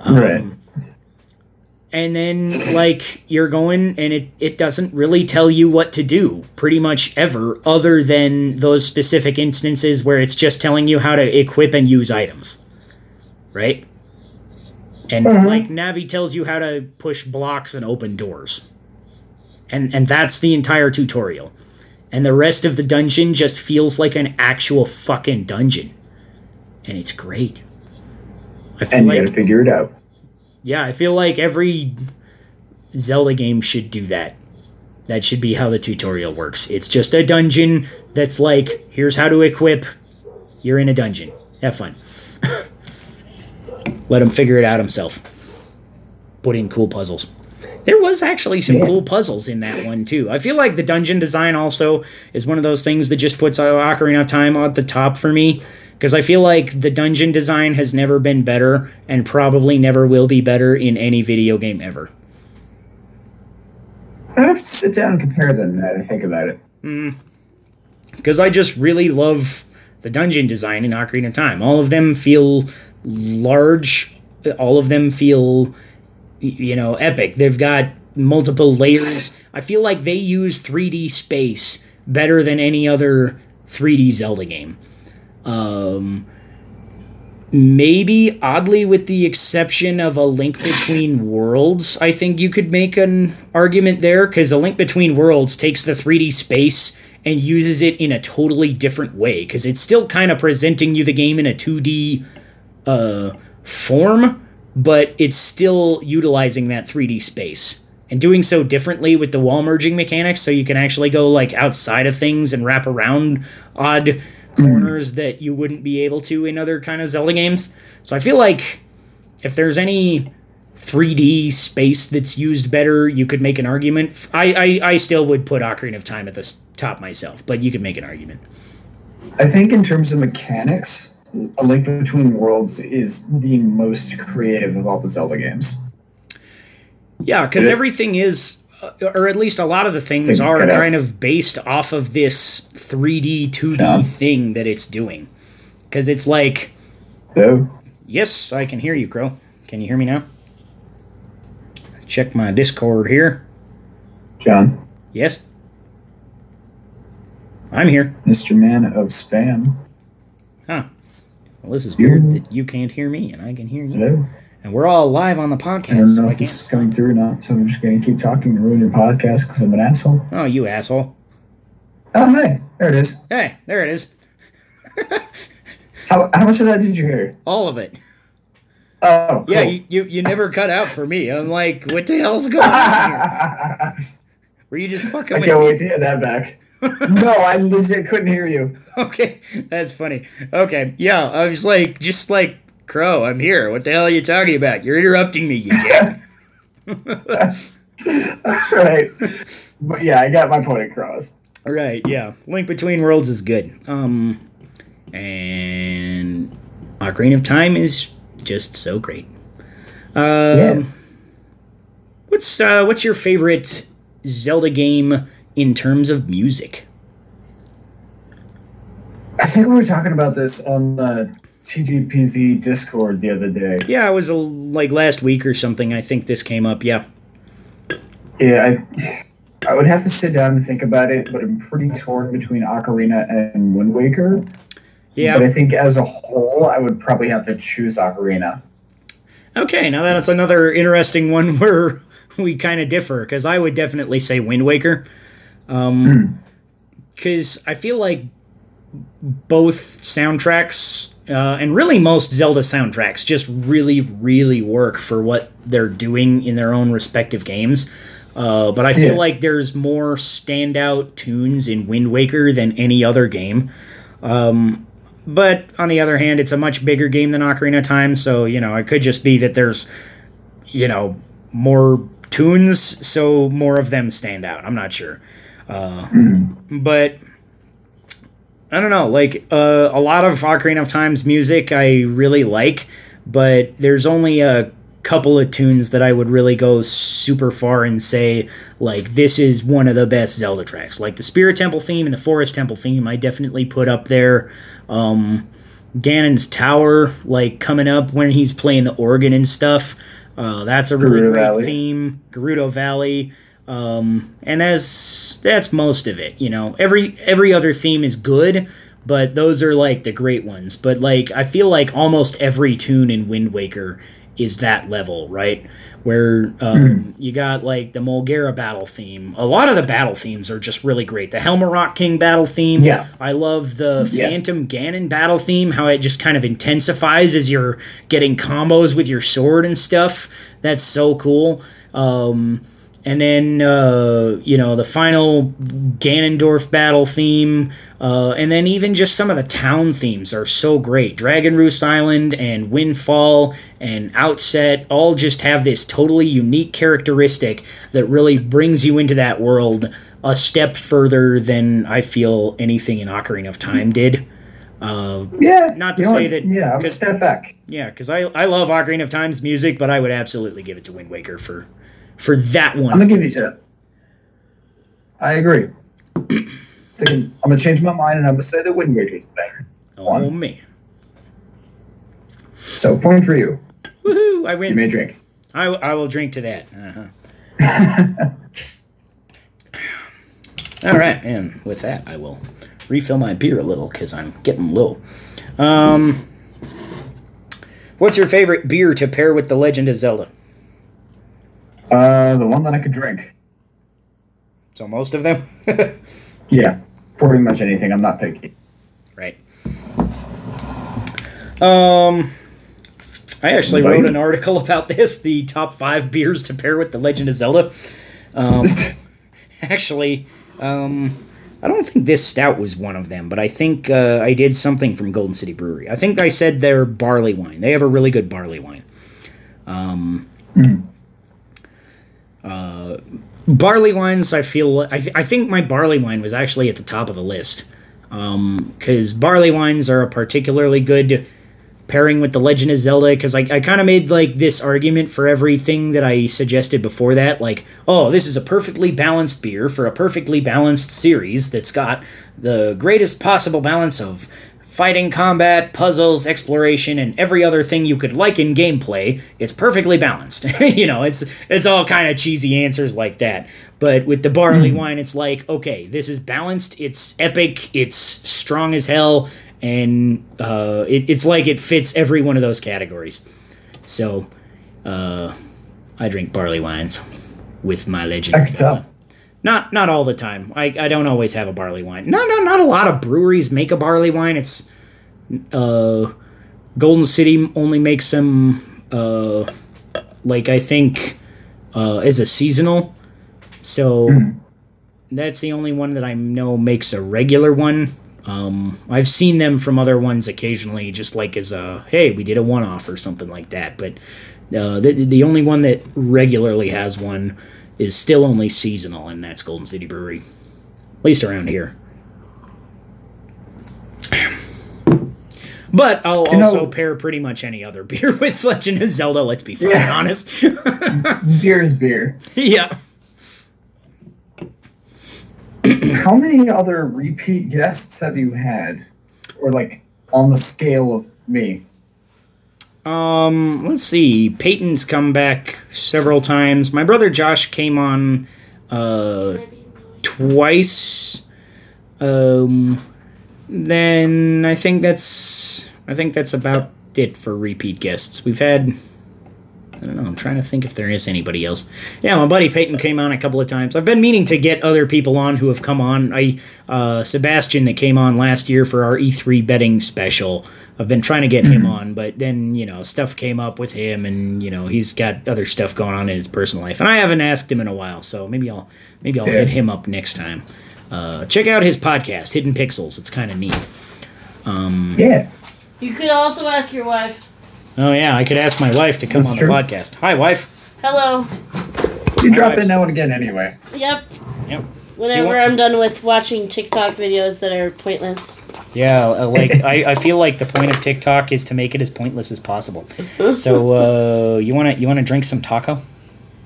[SPEAKER 2] Um, right.
[SPEAKER 1] and then like you're going and it, it doesn't really tell you what to do pretty much ever other than those specific instances where it's just telling you how to equip and use items. Right? And mm-hmm. like navi tells you how to push blocks and open doors and and that's the entire tutorial and the rest of the dungeon just feels like an actual fucking dungeon and it's great I feel
[SPEAKER 2] And you
[SPEAKER 1] like
[SPEAKER 2] gotta figure it out.
[SPEAKER 1] yeah, I feel like every Zelda game should do that. That should be how the tutorial works. It's just a dungeon that's like, here's how to equip. You're in a dungeon. Have fun. Let him figure it out himself. Put in cool puzzles. There was actually some
[SPEAKER 2] Yeah.
[SPEAKER 1] cool puzzles in that one too. I feel like the dungeon design also is one of those things that just puts Ocarina of Time at the top for me because I feel like the dungeon design has never been better and probably never will be better in any video game ever.
[SPEAKER 2] I'd have to sit down and compare them now to think about it. Mm.
[SPEAKER 1] because I just really love the dungeon design in Ocarina of Time. All of them feel large. All of them feel, you know, epic. They've got multiple layers. I feel like they use 3D space better than any other 3D Zelda game. Um, maybe oddly, with the exception of a Link Between Worlds, I think you could make an argument there because a Link Between Worlds takes the 3D space and uses it in a totally different way because it's still kind of presenting you the game in a 2D uh, form, but it's still utilizing that 3D space and doing so differently with the wall merging mechanics so you can actually go like outside of things and wrap around odd hmm. corners that you wouldn't be able to in other kind of Zelda games. So I feel like if there's any 3D space that's used better, you could make an argument. I, I, I still would put Ocarina of Time at the top myself, but you could make an argument.
[SPEAKER 2] I think in terms of mechanics, A Link Between Worlds is the most creative of all the Zelda games.
[SPEAKER 1] Yeah, because everything is, uh, or at least a lot of the things are
[SPEAKER 2] out.
[SPEAKER 1] kind of based off of this 3D, 2D
[SPEAKER 2] Yeah.
[SPEAKER 1] thing that it's doing. Because it's like,
[SPEAKER 2] So,
[SPEAKER 1] yes, I can hear you, Crow. Can you hear me now? Check my Discord here.
[SPEAKER 2] John,
[SPEAKER 1] Yes? I'm here.
[SPEAKER 2] Mr. Man of Spam,
[SPEAKER 1] Huh. Well, this is
[SPEAKER 2] You-
[SPEAKER 1] weird that you can't hear me and I can hear you.
[SPEAKER 2] hello.
[SPEAKER 1] And we're all live on the podcast.
[SPEAKER 2] I don't know
[SPEAKER 1] so
[SPEAKER 2] if this is coming through or not, so I'm just going to keep talking and ruin your podcast because I'm an asshole.
[SPEAKER 1] Oh, you asshole.
[SPEAKER 2] Oh, hey, there it is.
[SPEAKER 1] Hey, there it is.
[SPEAKER 2] How, how much of that did you hear?
[SPEAKER 1] All of it.
[SPEAKER 2] Oh, cool.
[SPEAKER 1] Yeah, you, you, you never cut out for me. I'm like, what the hell's going on here? Were you just fucking
[SPEAKER 2] I
[SPEAKER 1] with
[SPEAKER 2] can't
[SPEAKER 1] me?
[SPEAKER 2] wait to hear that back. No, I legit couldn't hear you.
[SPEAKER 1] Okay, that's funny. Okay, yeah, I was like, just like, Crow, I'm here. What the hell are you talking about? You're interrupting me, you dick.
[SPEAKER 2] right. But yeah, I got my point across.
[SPEAKER 1] Right, yeah. Link Between Worlds is good. Um, and Ocarina of Time is just so great. Um, What's uh, what's your favorite Zelda game in terms of music?
[SPEAKER 2] I think we were talking about this on the TGPZ Discord the other day.
[SPEAKER 1] Yeah, it was a, like last week or something. I think this came up. Yeah.
[SPEAKER 2] Yeah, I, I would have to sit down and think about it, but I'm pretty torn between Ocarina and Wind Waker.
[SPEAKER 1] Yeah.
[SPEAKER 2] But I think as a whole, I would probably have to choose Ocarina.
[SPEAKER 1] Okay, now that's another interesting one where we kind of differ because I would definitely say Wind Waker. Um, because I feel like both soundtracks uh, and really most Zelda soundtracks just really, really work for what they're doing in their own respective games. Uh, but I feel
[SPEAKER 2] Yeah.
[SPEAKER 1] like there's more standout tunes in Wind Waker than any other game. Um, but on the other hand, it's a much bigger game than Ocarina of Time, so you know it could just be that there's, you know, more tunes, so more of them stand out. I'm not sure, uh, but I don't know. Like uh, a lot of Ocarina of Time's music, I really like, but there's only a couple of tunes that I would really go super far and say like this is one of the best Zelda tracks. Like the Spirit Temple theme and the Forest Temple theme, I definitely put up there. Um, Ganon's Tower, like coming up when he's playing the organ and stuff. Uh, that's a really
[SPEAKER 2] Gerudo
[SPEAKER 1] great
[SPEAKER 2] Valley.
[SPEAKER 1] theme. Gerudo Valley. Um, and that's that's most of it. You know, every every other theme is good, but those are like the great ones. But like, I feel like almost every tune in Wind Waker is that level, right? Where um, you got like the Molgera battle theme. A lot of the battle themes are just really great. The Helmaroc King battle theme.
[SPEAKER 2] Yeah.
[SPEAKER 1] I love the
[SPEAKER 2] Yes.
[SPEAKER 1] Phantom Ganon battle theme, how it just kind of intensifies as you're getting combos with your sword and stuff. That's so cool. Um, and then, uh, you know, the final Ganondorf battle theme. Uh, and then even just some of the town themes are so great. Dragon Roost Island and Windfall and Outset all just have this totally unique characteristic that really brings you into that world a step further than I feel anything in Ocarina of Time did.
[SPEAKER 2] Yeah.
[SPEAKER 1] Not to
[SPEAKER 2] know
[SPEAKER 1] say that-
[SPEAKER 2] Yeah,
[SPEAKER 1] 'cause-
[SPEAKER 2] step back.
[SPEAKER 1] Yeah, because I, I love Ocarina of Time's music, but I would absolutely give it to Wind Waker for for that one.
[SPEAKER 2] I'm gonna give you that. I agree. Thinking- I'm gonna change my mind and I'm gonna say that Wind Waker is better.
[SPEAKER 1] Oh me,
[SPEAKER 2] So point for you.
[SPEAKER 1] woohoo! I win.
[SPEAKER 2] You may drink.
[SPEAKER 1] I, I will drink to that. Uh-huh. All right, and with that, I will refill my beer a little because I'm getting low. Um, what's your favorite beer to pair with The Legend of Zelda?
[SPEAKER 2] Uh, the one that I could drink.
[SPEAKER 1] So most of them,
[SPEAKER 2] Yeah, pretty much anything. I'm not picky.
[SPEAKER 1] right? Um, I actually wrote an article about this: the top five beers to pair with The Legend of Zelda. Um, actually, um, I don't think this stout was one of them, but I think uh, I did something from Golden City Brewery. I think I said their barley wine. They have a really good barley wine. Um, uh, barley wines, I feel. I, th- I think my barley wine was actually at the top of the list because barley wines are a particularly good pairing with the Legend of Zelda because I, I kind of made like this argument for everything that I suggested before that. Like, oh, this is a perfectly balanced beer for a perfectly balanced series that's got the greatest possible balance of fighting, combat, puzzles, exploration, and every other thing you could like in gameplay. It's perfectly balanced. you know, it's it's all kind of cheesy answers like that. But with the barley wine, it's like, okay, this is balanced. It's epic. It's strong as hell, and uh, it, it's like it fits every one of those categories. So, uh, I drink barley wines with my legend.
[SPEAKER 2] I can tell.
[SPEAKER 1] Not not all the time. I, I don't always have a barley wine. No, no, not a lot of breweries make a barley wine. It's uh, Golden City only makes them uh, like I think uh, as a seasonal. So that's the only one that I know makes a regular one. Um, I've seen them from other ones occasionally, just like as a hey, we did a one off or something like that. But uh, the the only one that regularly has one is still only seasonal, and that's Golden City Brewery, at least around here. But I'll
[SPEAKER 2] You know-
[SPEAKER 1] also pair pretty much any other beer with Legend of Zelda. Let's be fucking
[SPEAKER 2] Yeah.
[SPEAKER 1] honest.
[SPEAKER 2] Beer is beer.
[SPEAKER 1] yeah.
[SPEAKER 2] How many other repeat guests have you had? Or like on the scale of me?
[SPEAKER 1] Um, let's see. Peyton's come back several times. My brother Josh came on uh twice. Um then I think that's I think that's about it for repeat guests. We've had I don't know, I'm trying to think if there is anybody else. Yeah, my buddy Peyton came on a couple of times. I've been meaning to get other people on who have come on. I uh Sebastian that came on last year for our E3 betting special. I've been trying to get him on, but then, you know, stuff came up with him and, you know, he's got other stuff going on in his personal life. And I haven't asked him in a while, so maybe I'll maybe I'll
[SPEAKER 2] Yeah.
[SPEAKER 1] hit him up next time. Uh, check out his podcast, Hidden Pixels. It's kind of neat.
[SPEAKER 2] Um, Yeah.
[SPEAKER 3] You could also ask your wife.
[SPEAKER 1] Oh yeah, I could ask my wife to come
[SPEAKER 2] That's
[SPEAKER 1] on
[SPEAKER 2] true.
[SPEAKER 1] the podcast. Hi, wife.
[SPEAKER 3] Hello.
[SPEAKER 2] You drop in now and again anyway.
[SPEAKER 3] Yep.
[SPEAKER 1] Yep.
[SPEAKER 3] Whenever
[SPEAKER 1] want-
[SPEAKER 3] I'm done with watching TikTok videos that are pointless.
[SPEAKER 1] Yeah, uh, like I, I feel like the point of TikTok is to make it as pointless as possible. So uh, you wanna you wanna drink some taco?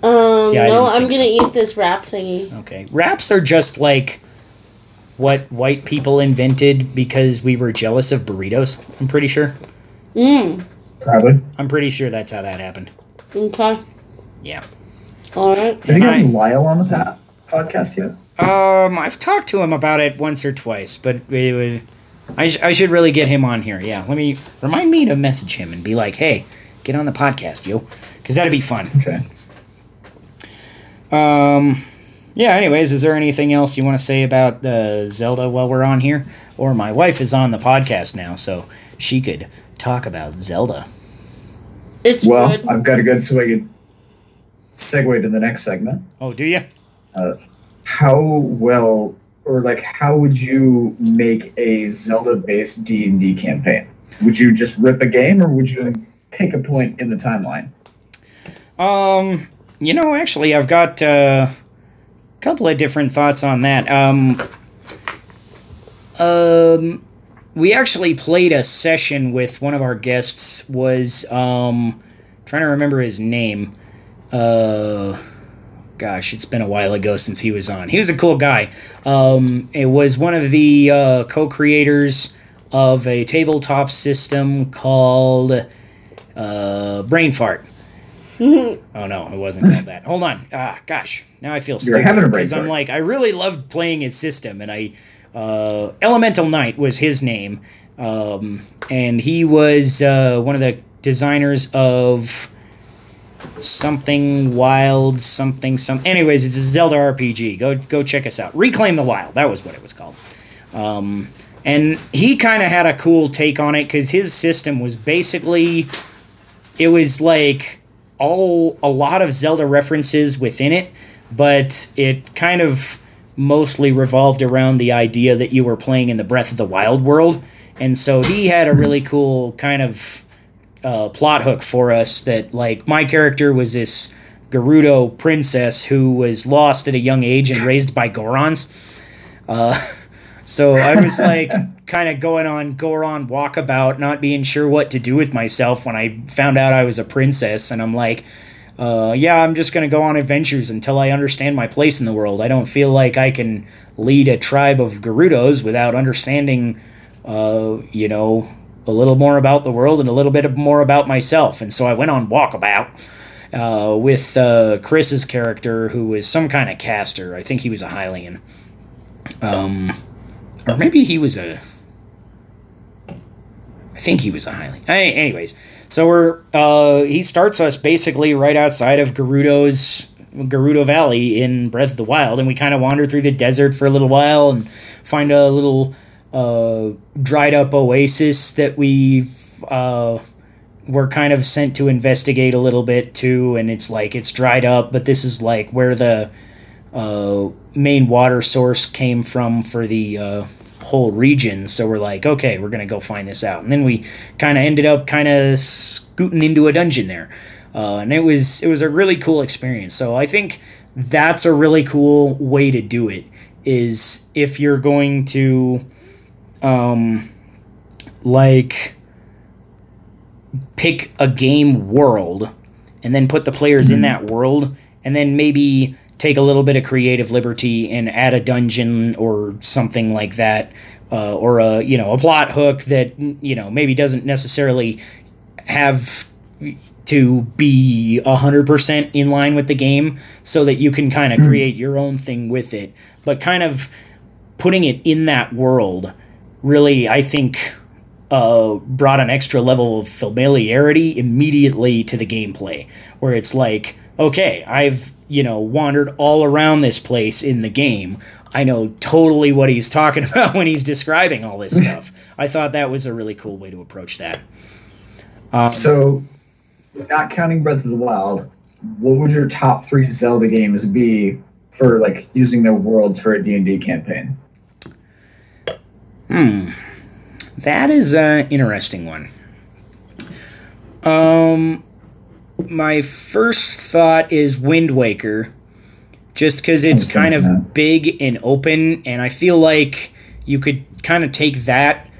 [SPEAKER 3] Um,
[SPEAKER 1] Yeah, I
[SPEAKER 3] no,
[SPEAKER 1] didn't
[SPEAKER 3] I'm
[SPEAKER 1] think
[SPEAKER 3] gonna eat this wrap thingy.
[SPEAKER 1] Okay, wraps are just like what white people invented because we were jealous of burritos. I'm pretty sure.
[SPEAKER 3] Mmm.
[SPEAKER 2] Probably.
[SPEAKER 1] I'm pretty sure that's how that happened.
[SPEAKER 3] Okay.
[SPEAKER 1] Yeah.
[SPEAKER 3] Alright.
[SPEAKER 2] Have you
[SPEAKER 1] And
[SPEAKER 2] gotten Lyle on the pa- podcast yet?
[SPEAKER 1] Um, I've talked to him about it once or twice, but it would, I, sh- I should really get him on here. Yeah, let me remind me to message him and be like, "Hey, get on the podcast, yo," because that'd be fun.
[SPEAKER 2] Okay.
[SPEAKER 1] Um, yeah. Anyways, is there anything else you want to say about uh, Zelda while we're on here? Or my wife is on the podcast now, so she could talk about Zelda.
[SPEAKER 3] It's
[SPEAKER 2] Well,
[SPEAKER 3] good.
[SPEAKER 2] I've got a good so I can segue to the next segment.
[SPEAKER 1] Oh, do you?
[SPEAKER 2] How well or like how would you make a Zelda based D and D campaign? Would you just rip a game or would you pick a point in the timeline?
[SPEAKER 1] Um, you know, actually, I've got uh, a couple of different thoughts on that. Um, um, we actually played a session with one of our guests. Was um, trying to remember his name. Uh, gosh, it's been a while ago since he was on. He was a cool guy. Um, it was one of the uh, co-creators of a tabletop system called uh, Brain Fart. Oh no, it wasn't called that. Hold on. Ah, gosh. Now I feel stupid
[SPEAKER 2] having a brain
[SPEAKER 1] because I'm like I really loved playing his system, and I uh, Elemental Knight was his name, um, and he was uh, one of the designers of something wild, something some. Anyways, it's a Zelda RPG. Go go check us out. Reclaim the Wild. That was what it was called. Um, and he kind of had a cool take on it because his system was basically it was like all a lot of Zelda references within it, but it kind of mostly revolved around the idea that you were playing in the Breath of the Wild world. And so he had a really cool kind of uh, plot hook for us that, like, my character was this Gerudo princess who was lost at a young age and raised by Gorons. Uh, so I was like kind of going on Goron walkabout, not being sure what to do with myself when I found out I was a princess. And I'm like, uh, yeah, I'm just going to go on adventures until I understand my place in the world. I don't feel like I can lead a tribe of Gerudos without understanding, uh, you know, a little more about the world and a little bit more about myself. And so I went on walkabout uh, with uh, Chris's character, who was some kind of caster. I think he was a Hylian. Um, or maybe he was a. I think he was a Hylian. Hey, anyways, so we're uh, he starts us basically right outside of Gerudo's Gerudo Valley in Breath of the Wild, and we kind of wander through the desert for a little while and find a little uh, dried up oasis that we uh, were kind of sent to investigate a little bit too. And it's like it's dried up, but this is like where the uh, main water source came from for the uh, whole region. So we're like, okay, we're gonna go find this out. And then we kind of ended up kind of scooting into a dungeon there, uh, and it was it was a really cool experience. So I think that's a really cool way to do it. Is if you're going to, um, like pick a game world and then put the players in that world and then maybe take a little bit of creative liberty and add a dungeon or something like that uh, or a you know a plot hook that you know maybe doesn't necessarily have to be 100% in line with the game so that you can kind of create your own thing with it. But kind of putting it in that world really i think uh, brought an extra level of familiarity immediately to the gameplay where it's like okay i've you know wandered all around this place in the game i know totally what he's talking about when he's describing all this stuff i thought that was a really cool way to approach that
[SPEAKER 2] so, not counting Breath of the Wild, what would your top three Zelda games be for like using their worlds for a D and D campaign?
[SPEAKER 1] Hmm, that is an interesting one. Um, my first thought is Wind Waker, just because it's kind of
[SPEAKER 2] similar.
[SPEAKER 1] big and open, and I feel like you could kind of take that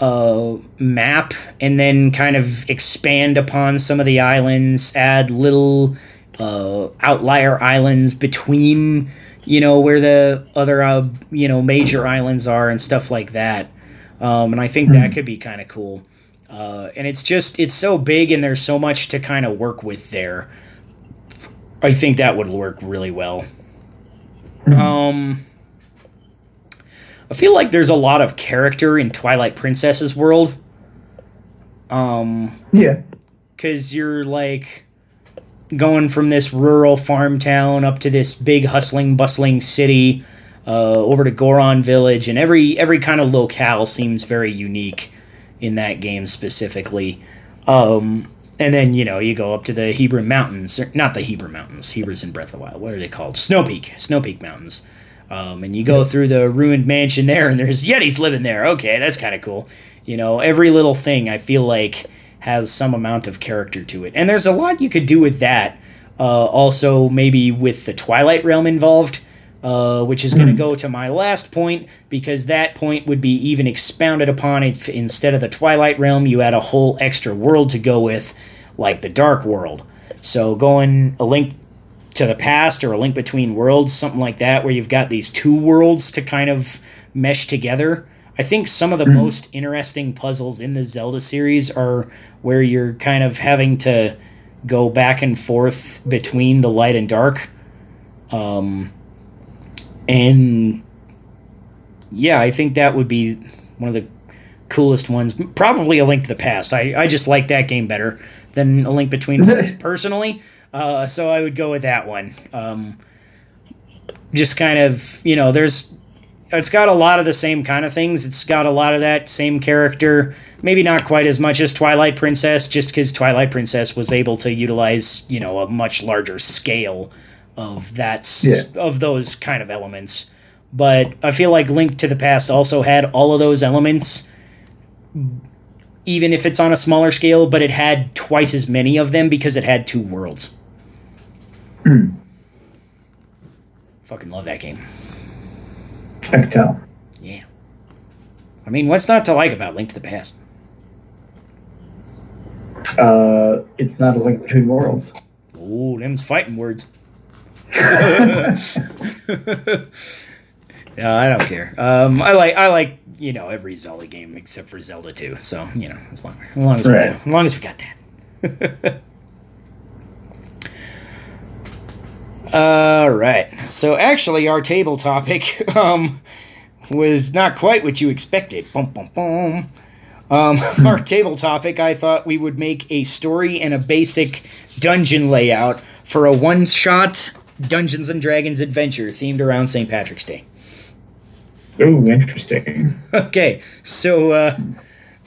[SPEAKER 1] uh, map and then kind of expand upon some of the islands, add little uh, outlier islands between, you know, where the other, uh, you know, major islands are and stuff like that. Um, and I think that could be kind of cool. Uh, and it's just, it's so big and there's so much to kind of work with there. I think that would work really well. Um, I feel like there's a lot of character in Twilight Princess's world. Um,
[SPEAKER 2] Yeah.
[SPEAKER 1] because you're like going from this rural farm town up to this big hustling bustling city uh, over to goron village and every every kind of locale seems very unique in that game specifically. Um, and then you know you go up to the Hebra mountains or not the Hebra mountains Hebra's in breath of the wild. What are they called? Snow peak snow peak mountains. Um, and you go through the ruined mansion there and there's yetis living there. Okay that's kind of cool. You know every little thing i feel like has some amount of character to it. And there's a lot you could do with that uh, also maybe with the twilight realm involved uh, which is going to go to my last point because that point would be even expounded upon if instead of the twilight realm you had a whole extra world to go with like the dark world so going a link to the past or a link between worlds, something like that, where you've got these two worlds to kind of mesh together. I think some of the most interesting puzzles in the Zelda series are where you're kind of having to go back and forth between the light and dark. Um, and yeah, I think that would be one of the coolest ones. Probably a link to the past. I, I just like that game better than a link between worlds personally. Uh, so I would go with that one. Um, just kind of, you know, there's, it's got a lot of the same kind of things. It's got a lot of that same character. Maybe not quite as much as Twilight Princess, just because Twilight Princess was able to utilize, you know, a much larger scale of that
[SPEAKER 2] Yeah.
[SPEAKER 1] of those kind of elements. But I feel like Link to the Past also had all of those elements even if it's on a smaller scale, but it had twice as many of them because it had two worlds. Fucking love that game.
[SPEAKER 2] I can tell.
[SPEAKER 1] Yeah. I mean, what's not to like about Link to the Past?
[SPEAKER 2] Uh, it's not a link between worlds.
[SPEAKER 1] Oh, them's fighting words. no, I don't care. Um, I like I like you know every Zelda game except for Zelda 2. So you know as long as long as, we,
[SPEAKER 2] Right.
[SPEAKER 1] as long as we got that. All right. So actually, our table topic um, was not quite what you expected. Bum, bum, bum. Um, our table topic, I thought we would make a story and a basic dungeon layout for a one-shot Dungeons and Dragons adventure themed around St. Patrick's Day.
[SPEAKER 2] Oh, interesting.
[SPEAKER 1] Okay, so uh,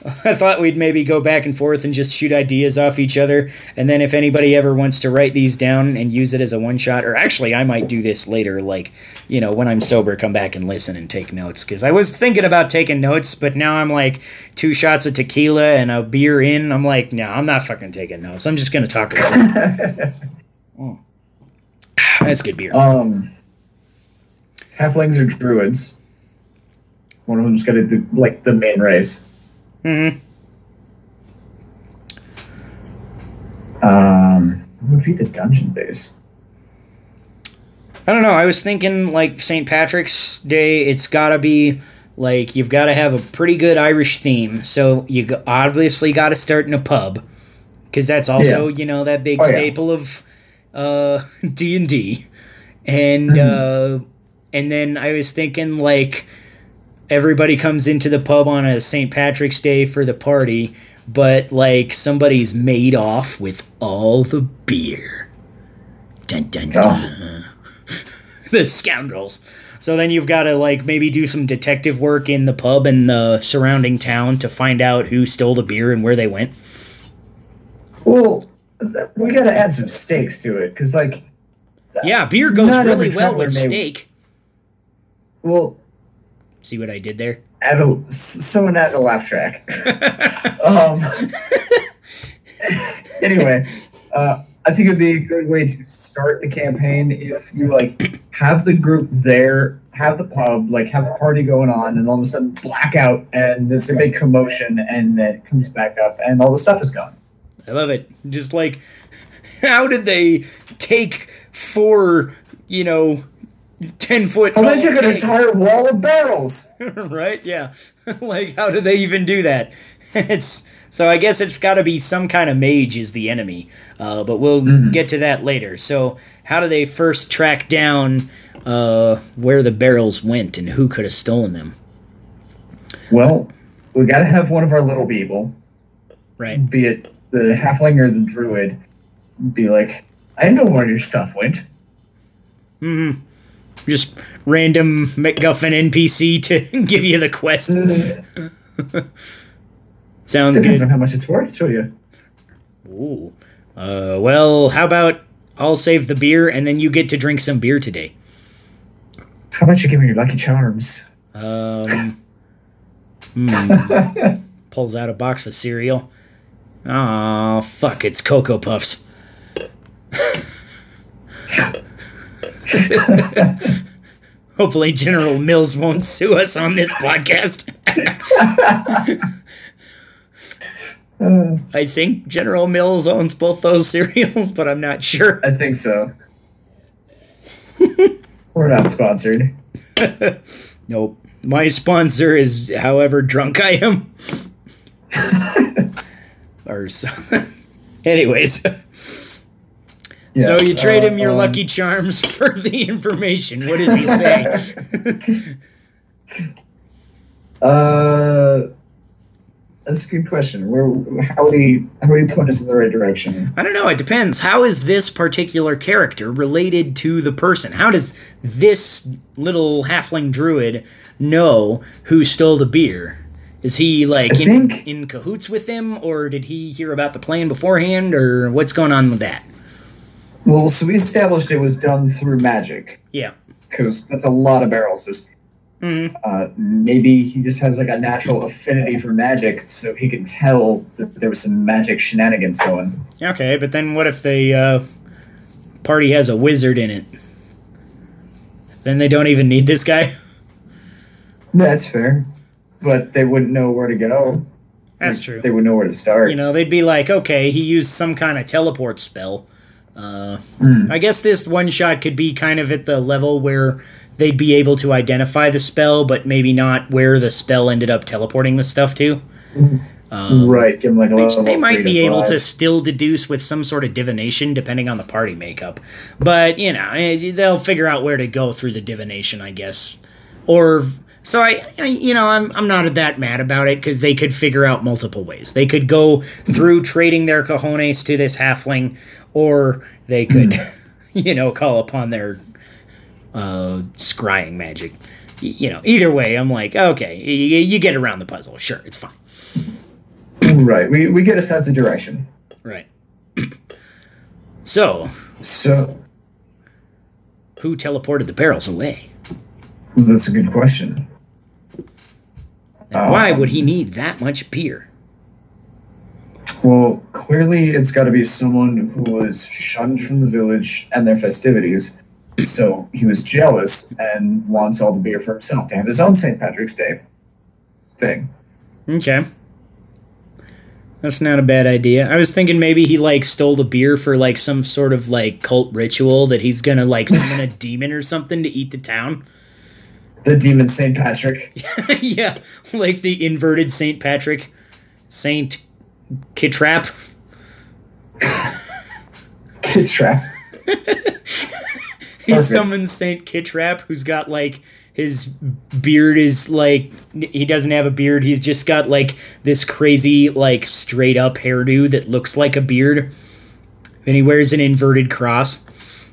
[SPEAKER 1] I thought we'd maybe go back and forth and just shoot ideas off each other, and then if anybody ever wants to write these down and use it as a one shot, or actually, I might do this later, like you know, when I'm sober, come back and listen and take notes because I was thinking about taking notes, but now I'm like two shots of tequila and a beer in. I'm like, no, I'm not fucking taking notes. I'm just gonna talk about it. Mm. That's good beer.
[SPEAKER 2] Um, halflings are druids. One of them's got to do like the main race.
[SPEAKER 1] hmm
[SPEAKER 2] Um, what would be the dungeon base?
[SPEAKER 1] I don't know. I was thinking like St. Patrick's Day. It's gotta be like you've got to have a pretty good Irish theme. So you obviously got to start in a pub because that's also you know that big
[SPEAKER 2] Oh, yeah.
[SPEAKER 1] staple of uh, D and D, and
[SPEAKER 2] Mm-hmm.
[SPEAKER 1] uh, and then I was thinking like everybody comes into the pub on a St. Patrick's Day for the party, but like somebody's made off with all the beer. Dun dun dun
[SPEAKER 2] Oh,
[SPEAKER 1] the scoundrels. So then you've got to like maybe do some detective work in the pub and the surrounding town to find out who stole the beer and where they went.
[SPEAKER 2] well, we got to add some stakes to it because, like,
[SPEAKER 1] Yeah, beer goes really well with
[SPEAKER 2] may-
[SPEAKER 1] steak.
[SPEAKER 2] well,
[SPEAKER 1] See what I did there?
[SPEAKER 2] add a someone add a laugh track. um, anyway, uh, I think it'd be a good way to start the campaign if you like have the group there, have the pub, like have the party going on, and all of a sudden blackout, and there's a big commotion, and then it comes back up, and all the stuff is gone.
[SPEAKER 1] I love it. Just like, how did they take four, you know, ten foot?
[SPEAKER 2] Oh, they
[SPEAKER 1] tall
[SPEAKER 2] took an entire wall of barrels.
[SPEAKER 1] right? Yeah. like, how do they even do that? it's so I guess it's got to be some kind of mage is the enemy, uh, but we'll get to that later. So, how do they first track down uh, where the barrels went and who could have stolen them?
[SPEAKER 2] Well, we got to have one of our little people,
[SPEAKER 1] Right.
[SPEAKER 2] be it the halfling or the druid, be like, I know where your stuff went.
[SPEAKER 1] hmm Just random MacGuffin NPC to give you the quest. Sounds
[SPEAKER 2] Depends
[SPEAKER 1] good.
[SPEAKER 2] on how much it's worth to you.
[SPEAKER 1] Ooh. Uh, well, how about I'll save the beer and then you get to drink some beer today.
[SPEAKER 2] How about you give me your lucky charms?
[SPEAKER 1] Um, hmm. Pulls out a box of cereal. Oh, fuck, it's Cocoa Puffs. Hopefully, General Mills won't sue us on this podcast. I think General Mills owns both those cereals, but I'm not sure.
[SPEAKER 2] I think so. We're not sponsored.
[SPEAKER 1] Nope. My sponsor is however drunk I am. Or so. Anyways,
[SPEAKER 2] Yeah,
[SPEAKER 1] so you trade him your
[SPEAKER 2] um,
[SPEAKER 1] lucky charms for the information. What does he say?
[SPEAKER 2] Uh, that's a good question. Where how would he how would he point us in the right direction?
[SPEAKER 1] I don't know. It depends. How is this particular character related to the person? How does this little halfling druid know who stole the beer? Is he like
[SPEAKER 2] I
[SPEAKER 1] in,
[SPEAKER 2] think-
[SPEAKER 1] in cahoots with them, or did he hear about the plan beforehand, or what's going on with that?
[SPEAKER 2] Well, so we established it was done through magic
[SPEAKER 1] Yeah.
[SPEAKER 2] because that's a lot of barrels. This, uh, maybe he just has like a natural affinity for magic, so he could tell that there was some magic shenanigans going.
[SPEAKER 1] Okay, but then what if the uh, party has a wizard in it? Then they don't even need this guy.
[SPEAKER 2] That's fair, but they wouldn't know where to go.
[SPEAKER 1] That's
[SPEAKER 2] Like,
[SPEAKER 1] true.
[SPEAKER 2] They would know where to start.
[SPEAKER 1] You know, they'd be like, okay, he used some kind of teleport spell. Uh,
[SPEAKER 2] Hmm.
[SPEAKER 1] I guess this one shot could be kind of at the level where they'd be able to identify the spell, but maybe not where the spell ended up teleporting the stuff to.
[SPEAKER 2] right, give them like a level.
[SPEAKER 1] they might be able to still deduce with some sort of divination, depending on the party makeup. But you know, eh, they'll figure out where to go through the divination, I guess. Or so I, I you know, I'm I'm not that mad about it because they could figure out multiple ways. They could go through trading their cojones to this halfling, or they could, you know, call upon their uh, scrying magic. Y- You know, either way, I'm like, okay, y- y- you get around the puzzle. Sure, it's fine.
[SPEAKER 2] Right, we we get a sense of direction.
[SPEAKER 1] Right. so,
[SPEAKER 2] So
[SPEAKER 1] who teleported the barrels away?
[SPEAKER 2] that's a good question.
[SPEAKER 1] And why would he need that much beer?
[SPEAKER 2] Well, clearly it's got to be someone who was shunned from the village and their festivities. So he was jealous and wants all the beer for himself to have his own St. Patrick's Day thing.
[SPEAKER 1] Okay. That's not a bad idea. I was thinking maybe he like stole the beer for like some sort of like cult ritual that he's gonna like summon a demon or something to eat the town.
[SPEAKER 2] The demon Saint Patrick.
[SPEAKER 1] yeah, like the inverted Saint Patrick, Saint Kitrap.
[SPEAKER 2] Kitrap.
[SPEAKER 1] He
[SPEAKER 2] Perfect.
[SPEAKER 1] summons Saint Kitrap, who's got like his beard is like he doesn't have a beard. He's just got like this crazy like straight up hairdo that looks like a beard, and he wears an inverted cross.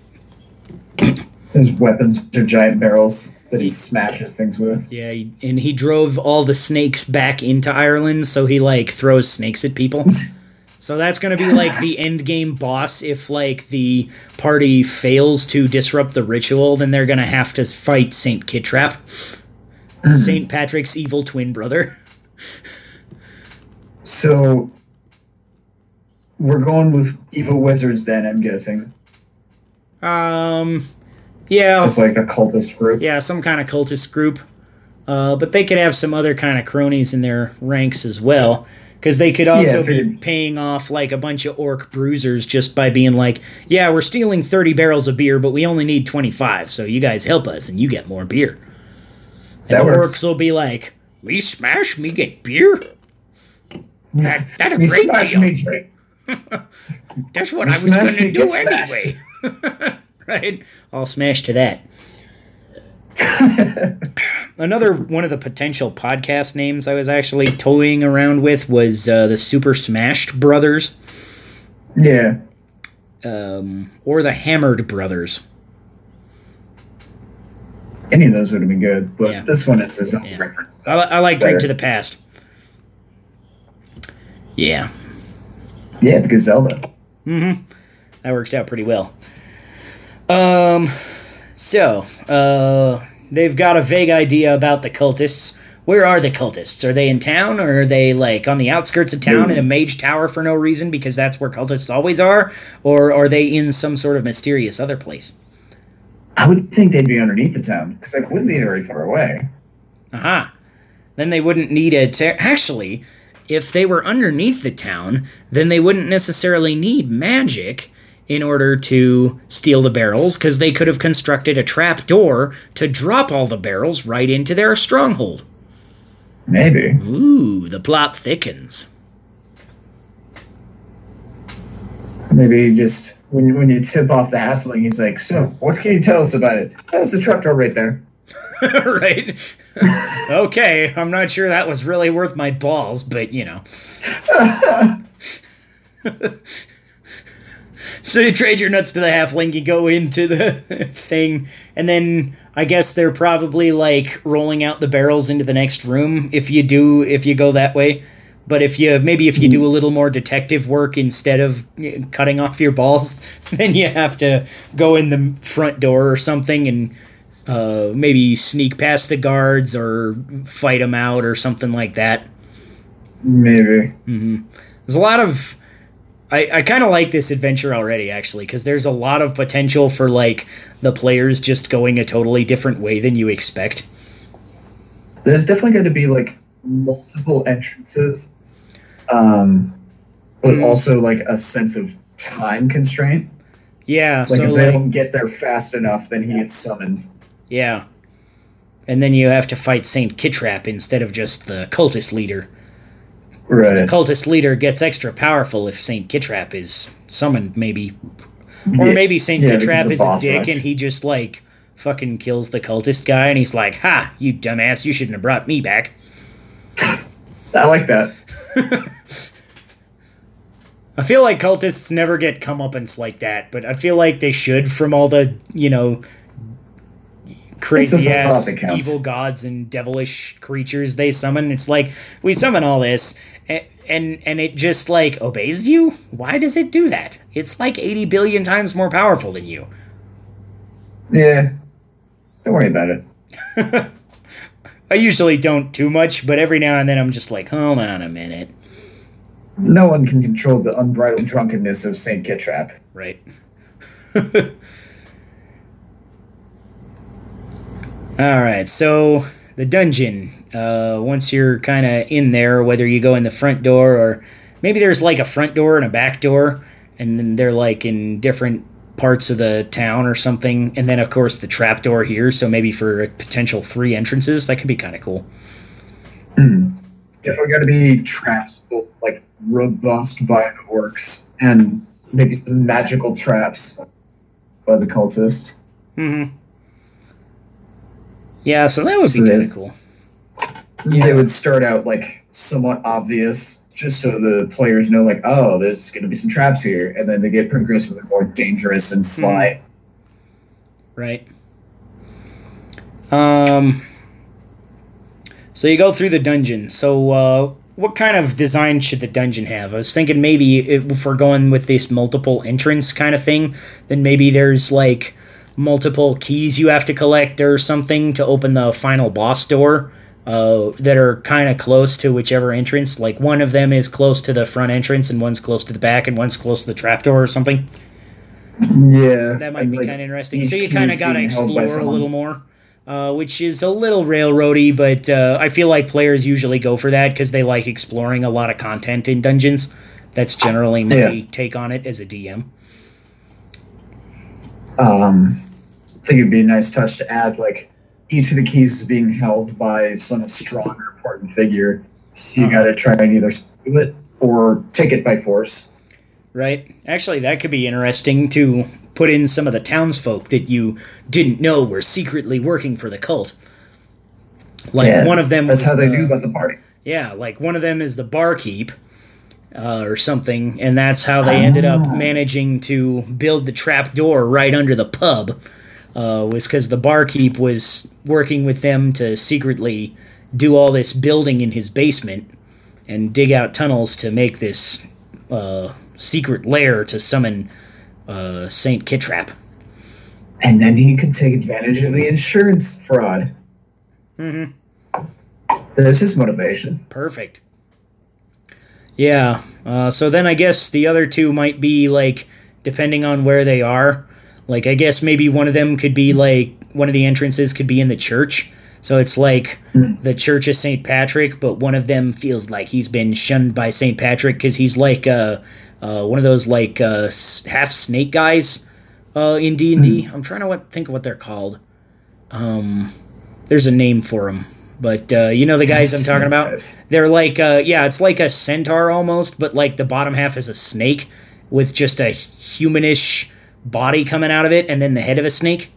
[SPEAKER 2] His weapons are giant barrels that he smashes things with.
[SPEAKER 1] Yeah, and he drove all the snakes back into Ireland, so he like throws snakes at people. So that's going to be like the end game boss. If like the party fails to disrupt the ritual, then they're going to have to fight Saint Kitrap, Saint Patrick's evil twin brother.
[SPEAKER 2] So we're going with evil wizards then, I'm guessing.
[SPEAKER 1] Um, yeah,
[SPEAKER 2] It's like a cultist group.
[SPEAKER 1] yeah, some kind of cultist group. Uh, but they could have some other kind of cronies in their ranks as well. Because they could also
[SPEAKER 2] Yeah,
[SPEAKER 1] be paying off like a bunch of orc bruisers just by being like, yeah, we're stealing 30 barrels of beer, but we only need 25, so you guys help us and you get more beer. And
[SPEAKER 2] That
[SPEAKER 1] the
[SPEAKER 2] works.
[SPEAKER 1] orcs will be like, we smash, me get beer? That, that a
[SPEAKER 2] We
[SPEAKER 1] great
[SPEAKER 2] smash
[SPEAKER 1] deal.
[SPEAKER 2] me drink.
[SPEAKER 1] That's what
[SPEAKER 2] We
[SPEAKER 1] I was going to do
[SPEAKER 2] smashed.
[SPEAKER 1] anyway. right? I'll smash to that. Another one of the potential podcast names I was actually toying around with was uh, the Super Smashed Brothers
[SPEAKER 2] Yeah.
[SPEAKER 1] um, or the Hammered Brothers.
[SPEAKER 2] Any of those would have been good, but
[SPEAKER 1] Yeah.
[SPEAKER 2] this one is his own
[SPEAKER 1] Yeah.
[SPEAKER 2] reference.
[SPEAKER 1] I, I like Drink to the Past. Yeah,
[SPEAKER 2] Yeah, because Zelda. Mm-hmm.
[SPEAKER 1] That works out pretty well. Um, so uh, they've got a vague idea about the cultists. Where are the cultists? Are they in town, or are they like on the outskirts of town in a mage tower for no reason because that's where cultists always are, or are they in some sort of mysterious other place?
[SPEAKER 2] I would think they'd be underneath the town because they wouldn't be very far away.
[SPEAKER 1] Aha. Then they wouldn't need it. To, actually, if they were underneath the town, then they wouldn't necessarily need magic in order to steal the barrels because they could have constructed a trap door to drop all the barrels right into their stronghold.
[SPEAKER 2] Maybe.
[SPEAKER 1] Ooh, the plot thickens.
[SPEAKER 2] Maybe you just when when you tip off the halfling, he's like, "So, what can you tell us about it?" That's the trapdoor right there.
[SPEAKER 1] right? okay, I'm not sure that was really worth my balls, but you know. so you trade your nuts to the halfling, you go into the thing, and then I guess they're probably like rolling out the barrels into the next room if you do if you go that way. But if you maybe if you do a little more detective work instead of eh, cutting off your balls, then you have to go in the front door or something and uh, maybe sneak past the guards or fight them out or something like that.
[SPEAKER 2] Maybe. Mm-hmm.
[SPEAKER 1] There's a lot of. I, I kind of like this adventure already, actually, because there's a lot of potential for like the players just going a totally different way than you expect.
[SPEAKER 2] There's definitely going to be like multiple entrances, um, but
[SPEAKER 1] Hmm.
[SPEAKER 2] also like a sense of time constraint.
[SPEAKER 1] Yeah,
[SPEAKER 2] Like
[SPEAKER 1] so
[SPEAKER 2] if they
[SPEAKER 1] like,
[SPEAKER 2] don't get there fast enough, then he gets summoned.
[SPEAKER 1] yeah, and then you have to fight Saint Kitrap instead of just the cultist leader.
[SPEAKER 2] Right.
[SPEAKER 1] Cultist leader gets extra powerful if Saint Kitrap is summoned, maybe Or
[SPEAKER 2] Yeah,
[SPEAKER 1] maybe Saint
[SPEAKER 2] yeah,
[SPEAKER 1] Kitrap is a dick and he just like fucking kills the cultist guy and he's like, "Ha, you dumbass! You shouldn't have brought me back."
[SPEAKER 2] I like that.
[SPEAKER 1] I feel like cultists never get comeuppance like that, but I feel like they should from all the you know crazy
[SPEAKER 2] It's the thought
[SPEAKER 1] ass evil gods and devilish creatures they summon. It's like we summon all this. a- And and it just like obeys you. Why does it do that? It's like eighty billion times more powerful than you.
[SPEAKER 2] Yeah. Don't worry about it.
[SPEAKER 1] I usually don't too much, but every now and then I'm just like, hold on a minute.
[SPEAKER 2] No one can control the unbridled drunkenness of Saint Kitrap.
[SPEAKER 1] Right. All right, so the dungeon. Uh, once you're kind of in there, whether you go in the front door or maybe there's like a front door and a back door, and then they're like in different parts of the town or something, and then of course the trap door here. So maybe for a potential three entrances, that could be kind of cool.
[SPEAKER 2] Definitely got to be traps, both like robust by the orcs and maybe some magical traps by the cultists.
[SPEAKER 1] Mm-hmm. Yeah, so that would
[SPEAKER 2] So
[SPEAKER 1] be kind of cool.
[SPEAKER 2] They would start out like somewhat obvious, just so the players know, like, oh, there's going to be some traps here, and then they get progressively more dangerous and sly.
[SPEAKER 1] Right. Um. So you go through the dungeon. So, uh, what kind of design should the dungeon have? I was thinking maybe if we're going with this multiple entrance kind of thing, then maybe there's like multiple keys you have to collect or something to open the final boss door. Uh, that are kind of close to whichever entrance. Like one of them is close to the front entrance, and one's close to the back, and one's close to the trapdoor or something.
[SPEAKER 2] Yeah,
[SPEAKER 1] That might be
[SPEAKER 2] like,
[SPEAKER 1] kind of interesting. So you kind of got to
[SPEAKER 2] being held by
[SPEAKER 1] explore a little more, uh, which is a little railroady, but uh, I feel like players usually go for that because they like exploring a lot of content in dungeons. That's generally my
[SPEAKER 2] Yeah.
[SPEAKER 1] take on it as a DM.
[SPEAKER 2] Um, I think it'd be a nice touch to add like each of the keys is being held by some stronger important figure. So you
[SPEAKER 1] Uh-huh.
[SPEAKER 2] got to try and either steal it or take it by force.
[SPEAKER 1] Right? Actually, that could be interesting to put in some of the townsfolk that you didn't know were secretly working for the cult. Like
[SPEAKER 2] Yeah,
[SPEAKER 1] one of them.
[SPEAKER 2] That's how they
[SPEAKER 1] the-
[SPEAKER 2] knew about the party.
[SPEAKER 1] Yeah, like one of them is the barkeep uh, or something, and that's how they ended up
[SPEAKER 2] Ah.
[SPEAKER 1] managing to build the trap door right under the pub. Uh, was because the barkeep was working with them to secretly do all this building in his basement and dig out tunnels to make this uh, secret lair to summon uh, Saint Kitrap.
[SPEAKER 2] And then he could take advantage of the insurance fraud.
[SPEAKER 1] Mm-hmm.
[SPEAKER 2] There's his motivation.
[SPEAKER 1] Perfect. Yeah. Uh, so then I guess the other two might be like, depending on where they are. Like, I guess maybe one of them could be like, one of the entrances could be in the church. So it's like the Church of St. Patrick, but one of them feels like he's been shunned by St. Patrick because he's like uh, uh, one of those like uh, half snake guys uh, in D and D. I'm trying to what, think of what they're called. Um, there's a name for them, but uh, you know the guys I'm talking about. They're like, uh, yeah, it's like a centaur almost, but like the bottom half is a snake with just a humanish body coming out of it, and then the head of a snake.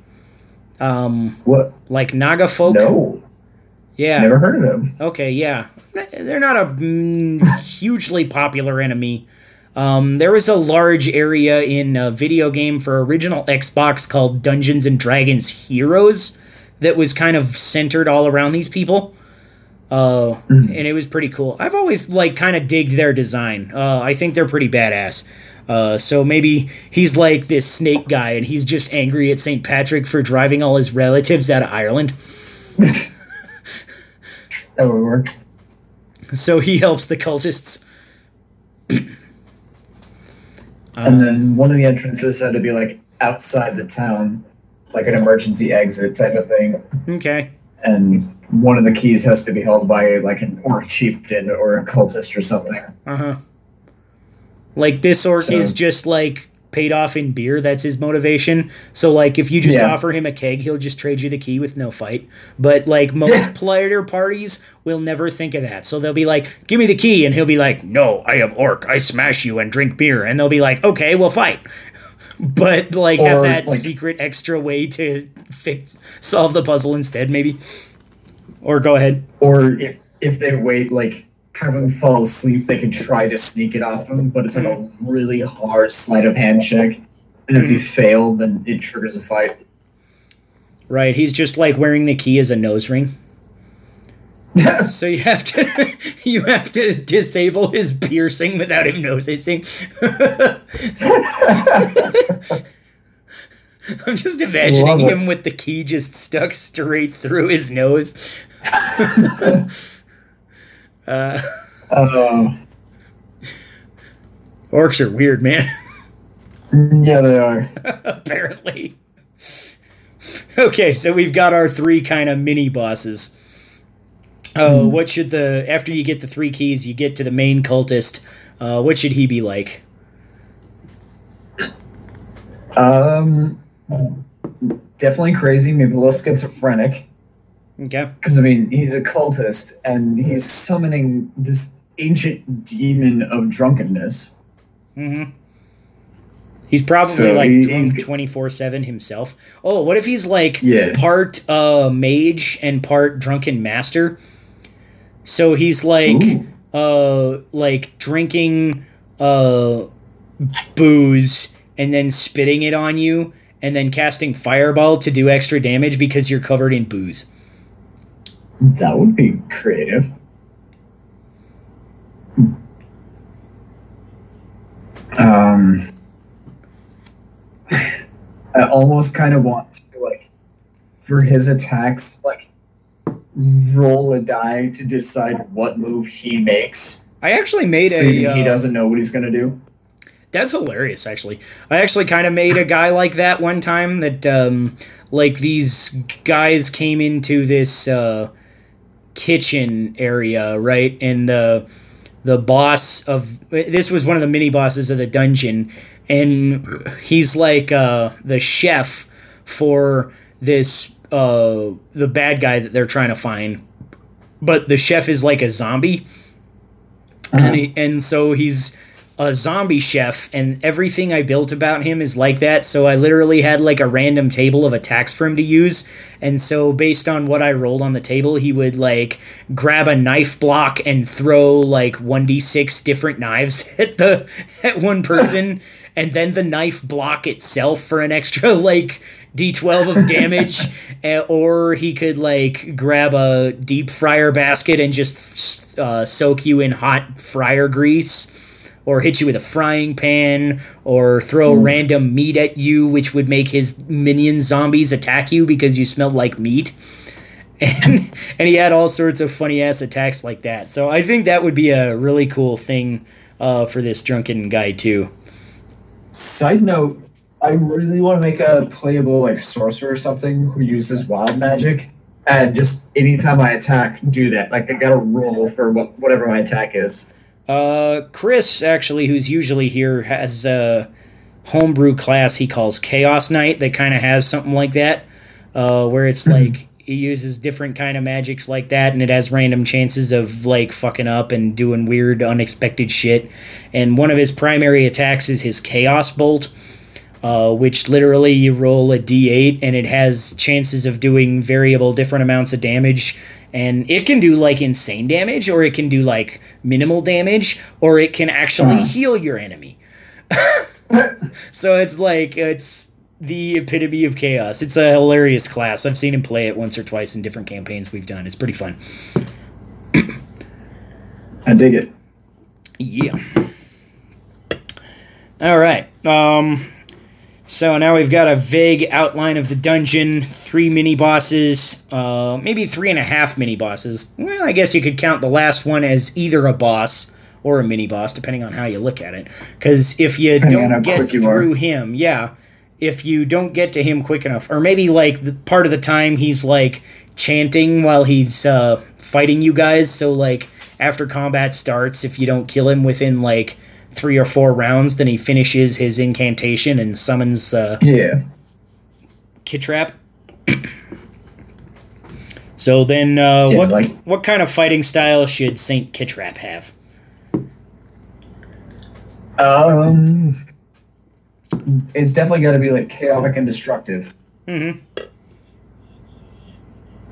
[SPEAKER 1] Um,
[SPEAKER 2] What?
[SPEAKER 1] like Naga folk.
[SPEAKER 2] No,
[SPEAKER 1] Yeah.
[SPEAKER 2] never heard of him.
[SPEAKER 1] Okay. Yeah. They're not a mm, hugely popular enemy. Um, there was a large area in a video game for original Xbox called Dungeons and Dragons Heroes that was kind of centered all around these people. Uh, and it was pretty cool. I've always like kind of digged their design. Uh, I think they're pretty badass. Uh, so maybe he's like this snake guy, and he's just angry at St. Patrick for driving all his relatives out of Ireland.
[SPEAKER 2] That would work.
[SPEAKER 1] So he helps the cultists.
[SPEAKER 2] and then one of the entrances had to be like outside the town, like an emergency exit type of thing.
[SPEAKER 1] Okay.
[SPEAKER 2] And one of the keys has to be held by like an orc chieftain or a cultist or something.
[SPEAKER 1] Uh huh. Like this orc
[SPEAKER 2] So-
[SPEAKER 1] is just like paid off in beer. That's his motivation. So like if you just
[SPEAKER 2] Yeah.
[SPEAKER 1] offer him a keg, he'll just trade you the key with no fight. But like most player parties will never think of that. So they'll be like, "Give me the key," and he'll be like, "No, I am orc. I smash you and drink beer." And they'll be like, "Okay, we'll fight." But like have that
[SPEAKER 2] like-
[SPEAKER 1] secret extra way to fix solve the puzzle instead, maybe. Or go ahead.
[SPEAKER 2] Or if if they wait, like have him fall asleep, they can try to sneak it off him, but it's like a really hard sleight of hand check. And if you mm-hmm. fail, then it triggers a fight.
[SPEAKER 1] Right, he's just like wearing the key as a nose ring. So you have to you have to disable his piercing without him noticing. I'm just imagining him with the key just stuck straight through his nose. uh,
[SPEAKER 2] Um,
[SPEAKER 1] orcs are weird, man.
[SPEAKER 2] yeah, they are.
[SPEAKER 1] apparently. Okay, so we've got our three kind of mini bosses. Uh, what should the after you get the three keys, you get to the main cultist. Uh, what should he be like?
[SPEAKER 2] Um, definitely crazy, maybe a little schizophrenic.
[SPEAKER 1] Okay.
[SPEAKER 2] Because I mean, he's a cultist and he's summoning this ancient demon of drunkenness.
[SPEAKER 1] Mm-hmm. He's probably
[SPEAKER 2] So
[SPEAKER 1] like
[SPEAKER 2] he-
[SPEAKER 1] drunk twenty four seven himself. Oh, what if he's like
[SPEAKER 2] Yeah.
[SPEAKER 1] part uh, mage and part drunken master? So he's like
[SPEAKER 2] Ooh.
[SPEAKER 1] uh like drinking uh booze and then spitting it on you and then casting fireball to do extra damage because you're covered in booze.
[SPEAKER 2] That would be creative. Um, I almost kind of want to like for his attacks, like roll a die to decide what move he makes,
[SPEAKER 1] I actually made
[SPEAKER 2] so
[SPEAKER 1] a
[SPEAKER 2] he
[SPEAKER 1] uh,
[SPEAKER 2] doesn't know what he's gonna do.
[SPEAKER 1] That's hilarious, actually. I actually kind of made a guy like that one time. That um, like these guys came into this uh, kitchen area, right? And the the boss of this was one of the mini bosses of the dungeon, and he's like uh, the chef for this uh, the bad guy that they're trying to find. But the chef is like a zombie, and he, and so he's a zombie chef and everything I built about him is like that. So I literally had like a random table of attacks for him to use. And so based on what I rolled on the table, he would like grab a knife block and throw like 1d6 different knives at the at one person and then the knife block itself for an extra like d12 of damage eh, or he could like grab a deep fryer basket and just uh, soak you in hot fryer grease or hit you with a frying pan, or throw random meat at you, which would make his minion zombies attack you because you smelled like meat. And, and he had all sorts of funny ass attacks like that. So I think that would be a really cool thing uh, for this drunken guy, too.
[SPEAKER 2] Side note, I really want to make a playable like sorcerer or something who uses wild magic. And just anytime I attack, do that. Like I gotta roll for what, whatever my attack is.
[SPEAKER 1] Uh, Chris, actually, who's usually here, has a homebrew class he calls Chaos Knight that kind of has something like that, uh, where it's like he uses different kind of magics like that, and it has random chances of like fucking up and doing weird, unexpected shit. And one of his primary attacks is his Chaos Bolt. Uh, which literally you roll a d8 and it has chances of doing variable different amounts of damage. And it can do like insane damage or it can do like minimal damage or it can actually heal your enemy. So it's like it's the epitome of chaos. It's a hilarious class. I've seen him play it once or twice in different campaigns we've done. It's pretty fun.
[SPEAKER 2] I dig it.
[SPEAKER 1] yeah. All right. Um so now we've got a vague outline of the dungeon, three mini bosses, uh, maybe three and a half mini bosses. Well, I guess you could count the last one as either a boss or a mini boss, depending on how you look at it. Because if you
[SPEAKER 2] Depending
[SPEAKER 1] don't get
[SPEAKER 2] quick you are.
[SPEAKER 1] through him, yeah, if you don't get to him quick enough, or maybe like the part of the time he's like chanting while he's uh, fighting you guys, so like after combat starts, if you don't kill him within like three or four rounds, then he finishes his incantation and summons uh,
[SPEAKER 2] Yeah.
[SPEAKER 1] Kitrap. so then, uh,
[SPEAKER 2] Yeah,
[SPEAKER 1] what
[SPEAKER 2] like-
[SPEAKER 1] what kind of fighting style should Saint Kitrap have?
[SPEAKER 2] Um, it's definitely got to be like chaotic and destructive.
[SPEAKER 1] Mm-hmm.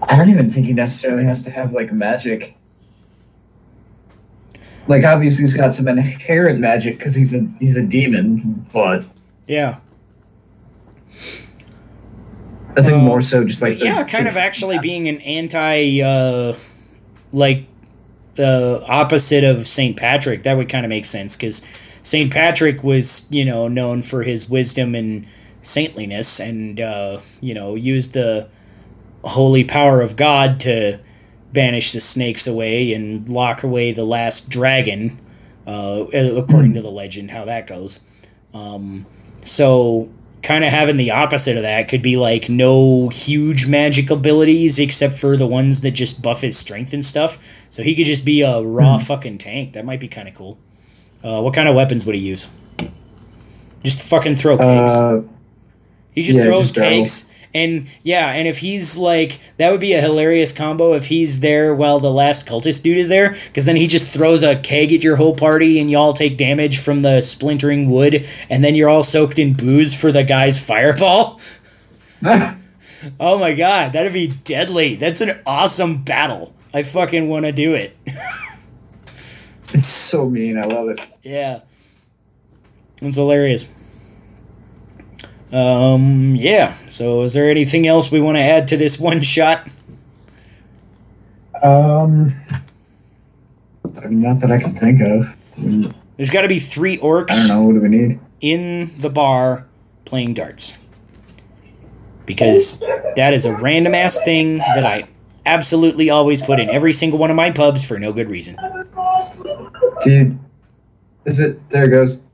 [SPEAKER 2] I don't even think he necessarily has to have like magic. Like obviously he's got some inherent magic because he's a he's a demon, but
[SPEAKER 1] Yeah,
[SPEAKER 2] I think
[SPEAKER 1] Uh,
[SPEAKER 2] more so just like the-
[SPEAKER 1] yeah, kind of actually being an anti, uh, like, uh, opposite of Saint Patrick. That would kind of make sense because Saint Patrick was, you know, known for his wisdom and saintliness, and uh, you know, used the holy power of God to banish the snakes away and lock away the last dragon, uh, according to the legend, how that goes. Um, so kind of having the opposite of that could be like no huge magic abilities except for the ones that just buff his strength and stuff. So he could just be a raw fucking tank. That might be kind of cool. Uh, what kind of weapons would he use? Just fucking throw cakes.
[SPEAKER 2] Uh,
[SPEAKER 1] he just
[SPEAKER 2] yeah,
[SPEAKER 1] throws
[SPEAKER 2] just
[SPEAKER 1] cakes. And yeah, and if he's like, that would be a hilarious combo if he's there while the last cultist dude is there, because then he just throws a keg at your whole party and y'all take damage from the splintering wood, and then you're all soaked in booze for the guy's fireball. Oh my god, that'd be deadly. That's an awesome battle. I fucking want to do it.
[SPEAKER 2] it's so mean. I love it.
[SPEAKER 1] Yeah. It's hilarious. Um, yeah. So is there anything else we want to add to this one shot?
[SPEAKER 2] Um, not that I can think of.
[SPEAKER 1] There's got to be three orcs.
[SPEAKER 2] I don't know. What do we need?
[SPEAKER 1] in the bar playing darts. Because that is a random ass thing that I absolutely always put in every single one of my pubs for no good reason.
[SPEAKER 2] Dude, is it? There it goes.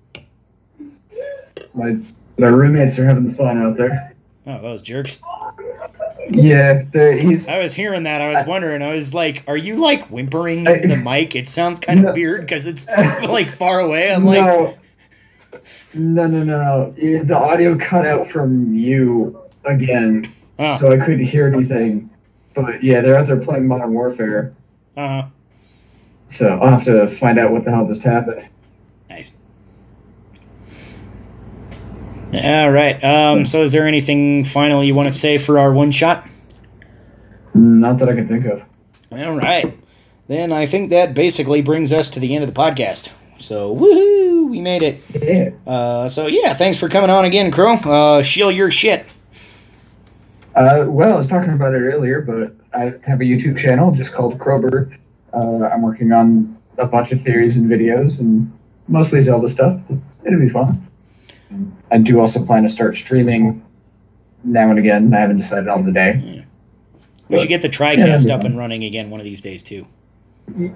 [SPEAKER 2] My my roommates are having fun out there.
[SPEAKER 1] Oh, those jerks.
[SPEAKER 2] Yeah, they're- he's.
[SPEAKER 1] I was hearing that. I was wondering. I was like, "Are you like whimpering
[SPEAKER 2] I-
[SPEAKER 1] in the mic?" It sounds kind of weird because it's like far away. I'm like,
[SPEAKER 2] no, no, no, no, no. Eh, The audio cut out from you again,
[SPEAKER 1] oh,
[SPEAKER 2] so I couldn't hear anything. But yeah, they're out there playing Modern Warfare,
[SPEAKER 1] uh,
[SPEAKER 2] so I'll have to find out what the hell just happened.
[SPEAKER 1] nice. All right. Um. So, is there anything final you want to say for our one shot?
[SPEAKER 2] Not that I can think of.
[SPEAKER 1] All right. Then I think that basically brings us to the end of the podcast. So, woohoo! We made it.
[SPEAKER 2] Yeah.
[SPEAKER 1] Uh. So yeah, thanks for coming on again, Crow. Uh. Shield your shit.
[SPEAKER 2] Uh, well, I was talking about it earlier, but I have a YouTube channel just called Crowbird. Uh, I'm working on a bunch of theories and videos, and mostly Zelda stuff. But it'll be fun. I do also plan to start streaming now and again. I haven't decided on the day.
[SPEAKER 1] We should get the
[SPEAKER 2] Yeah,
[SPEAKER 1] TriCast
[SPEAKER 2] be
[SPEAKER 1] up and running again one of these days too.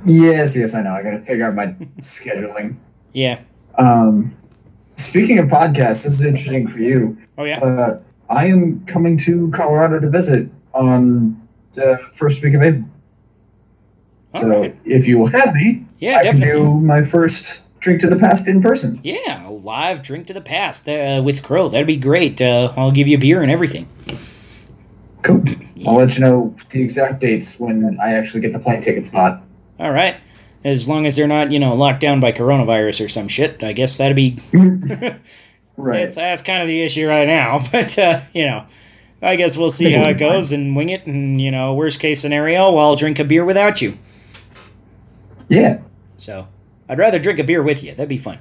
[SPEAKER 2] Yes, yes, I know. I got to figure out my scheduling.
[SPEAKER 1] Yeah.
[SPEAKER 2] Um, speaking of podcasts, this is interesting for you.
[SPEAKER 1] Oh yeah.
[SPEAKER 2] Uh, I am coming to Colorado to visit on the first week of April.
[SPEAKER 1] All
[SPEAKER 2] So
[SPEAKER 1] right.
[SPEAKER 2] if you will have me,
[SPEAKER 1] Yeah,
[SPEAKER 2] I can do my first drink to the past in person.
[SPEAKER 1] Yeah, a live drink to the past uh, with Crow. That'd be great. Uh, I'll give you a beer and everything.
[SPEAKER 2] Cool. I'll let you know the exact dates when I actually get the plane ticket spot.
[SPEAKER 1] All right. As long as they're not, you know, locked down by coronavirus or some shit, I guess that'd be.
[SPEAKER 2] Right.
[SPEAKER 1] It's, that's kind of the issue right now. But, uh, you know, I guess we'll see how it goes and wing it. And, you know, worst case scenario, I'll drink a beer without you.
[SPEAKER 2] Yeah.
[SPEAKER 1] So I'd rather drink a beer with you. That'd be fun.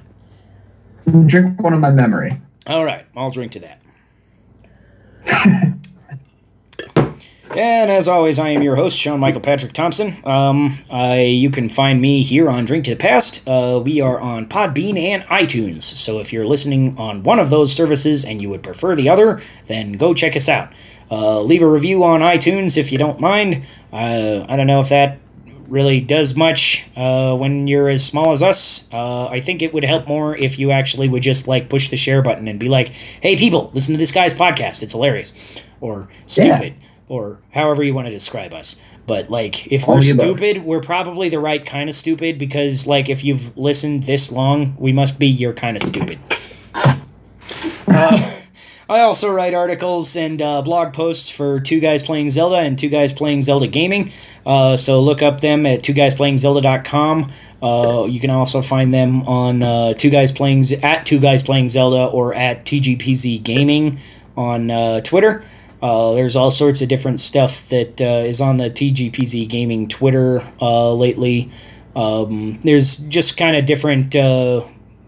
[SPEAKER 2] Drink one of my memory.
[SPEAKER 1] All right, I'll drink to that. and as always, I am your host, Sean Michael Patrick Thompson. Um, I you can find me here on Drink to the Past. Uh, we are on Podbean and iTunes. So if you're listening on one of those services and you would prefer the other, then go check us out. Uh, leave a review on iTunes if you don't mind. Uh, I don't know if that really does much uh, when you're as small as us. Uh, I think it would help more if you actually would just like push the share button and be like, "Hey, people, listen to this guy's podcast. It's hilarious," or "Stupid," or however you want to describe us. But like, if
[SPEAKER 2] All
[SPEAKER 1] we're stupid, we're probably the right kind of stupid because like if you've listened this long, we must be your kind of stupid. Uh, I also write articles and uh, blog posts for Two Guys Playing Zelda and Two Guys Playing Zelda Gaming. Uh, so look up them at twoguysplayingzelda.com. Uh, you can also find them on uh, Two Guys Playing at Two Guys Playing Zelda or at TGPZ Gaming on uh, Twitter. Uh, there's all sorts of different stuff that uh, is on the TGPZ Gaming Twitter uh, lately. Um, there's just kind of different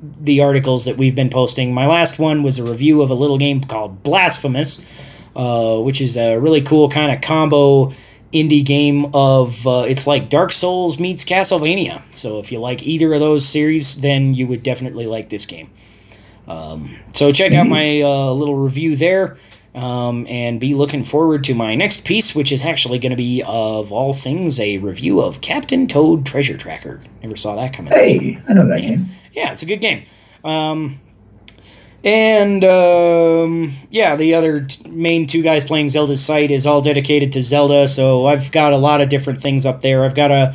[SPEAKER 1] the articles that we've been posting. My last one was a review of a little game called Blasphemous, uh, which is a really cool kind of combo indie game of uh, it's like Dark Souls meets Castlevania. So if you like either of those series, then you would definitely like this game. Um, so check out my uh, little review there. Um, and be looking forward to my next piece, which is actually going to be, of all things, a review of Captain Toad Treasure Tracker. Never saw that coming.
[SPEAKER 2] Hey, I know that game.
[SPEAKER 1] Yeah, it's a good game. Um, And um, yeah, the other t- main two guys playing Zelda's site is all dedicated to Zelda. So I've got a lot of different things up there. I've got a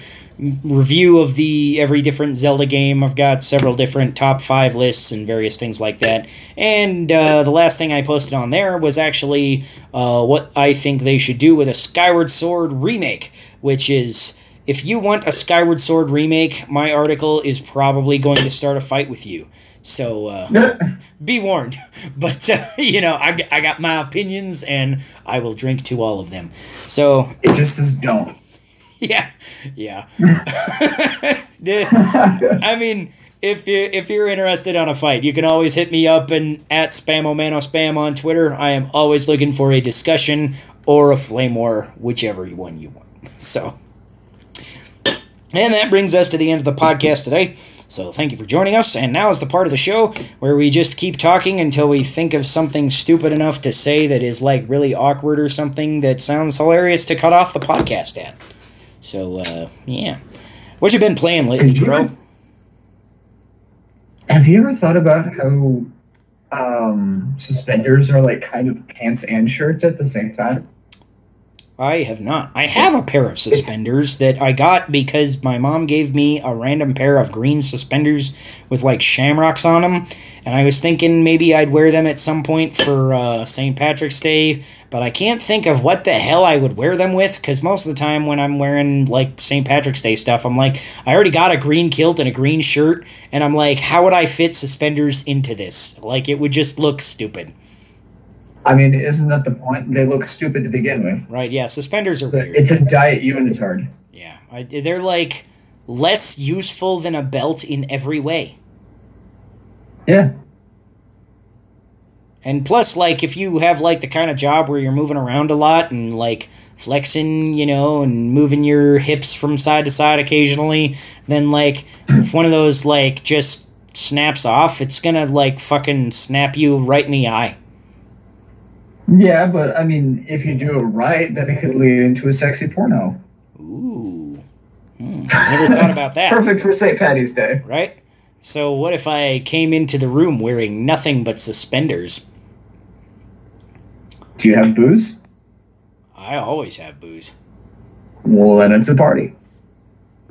[SPEAKER 1] review of the every different Zelda game. I've got several different top five lists and various things like that. And uh, the last thing I posted on there was actually uh, what I think they should do with a Skyward Sword remake, which is if you want a Skyward Sword remake, my article is probably going to start a fight with you. So uh, be warned. But uh, you know, I, I got my opinions, and I will drink to all of them. So
[SPEAKER 2] It just is don't.
[SPEAKER 1] yeah, yeah. I mean, if you if you're interested on a fight, you can always hit me up and at spamomano spam on Twitter. I am always looking for a discussion or a flame war, whichever one you want. So. And that brings us to the end of the podcast today. So thank you for joining us. And now is the part of the show where we just keep talking until we think of something stupid enough to say that is like really awkward or something that sounds hilarious to cut off the podcast at. So uh, yeah, what you been playing lately,
[SPEAKER 2] you
[SPEAKER 1] bro?
[SPEAKER 2] ever- Have you ever thought about how um, suspenders are like kind of pants and shirts at the same time?
[SPEAKER 1] I have not. I have a pair of suspenders that I got because my mom gave me a random pair of green suspenders with like shamrocks on them, and I was thinking maybe I'd wear them at some point for uh, St. Patrick's Day, but I can't think of what the hell I would wear them with because most of the time when I'm wearing like St. Patrick's Day stuff, I'm like, I already got a green kilt and a green shirt, and I'm like, how would I fit suspenders into this? Like, it would just look stupid,
[SPEAKER 2] I mean, isn't that the point? They look stupid to begin with.
[SPEAKER 1] right? Yeah, suspenders are weird.
[SPEAKER 2] It's a diet unitard.
[SPEAKER 1] Yeah, I, they're like less useful than a belt in every way.
[SPEAKER 2] Yeah.
[SPEAKER 1] And plus, like, if you have like the kind of job where you're moving around a lot and like flexing, you know, and moving your hips from side to side occasionally, then like if one of those like just snaps off, it's gonna like fucking snap you right in the eye.
[SPEAKER 2] Yeah, but I mean, if you do it right, then it could lead into a sexy porno.
[SPEAKER 1] Ooh, hmm, never thought about that.
[SPEAKER 2] Perfect for St. Patty's Day.
[SPEAKER 1] right? So what if I came into the room wearing nothing but suspenders?
[SPEAKER 2] Do you have booze?
[SPEAKER 1] I always have booze.
[SPEAKER 2] Well, then it's a party.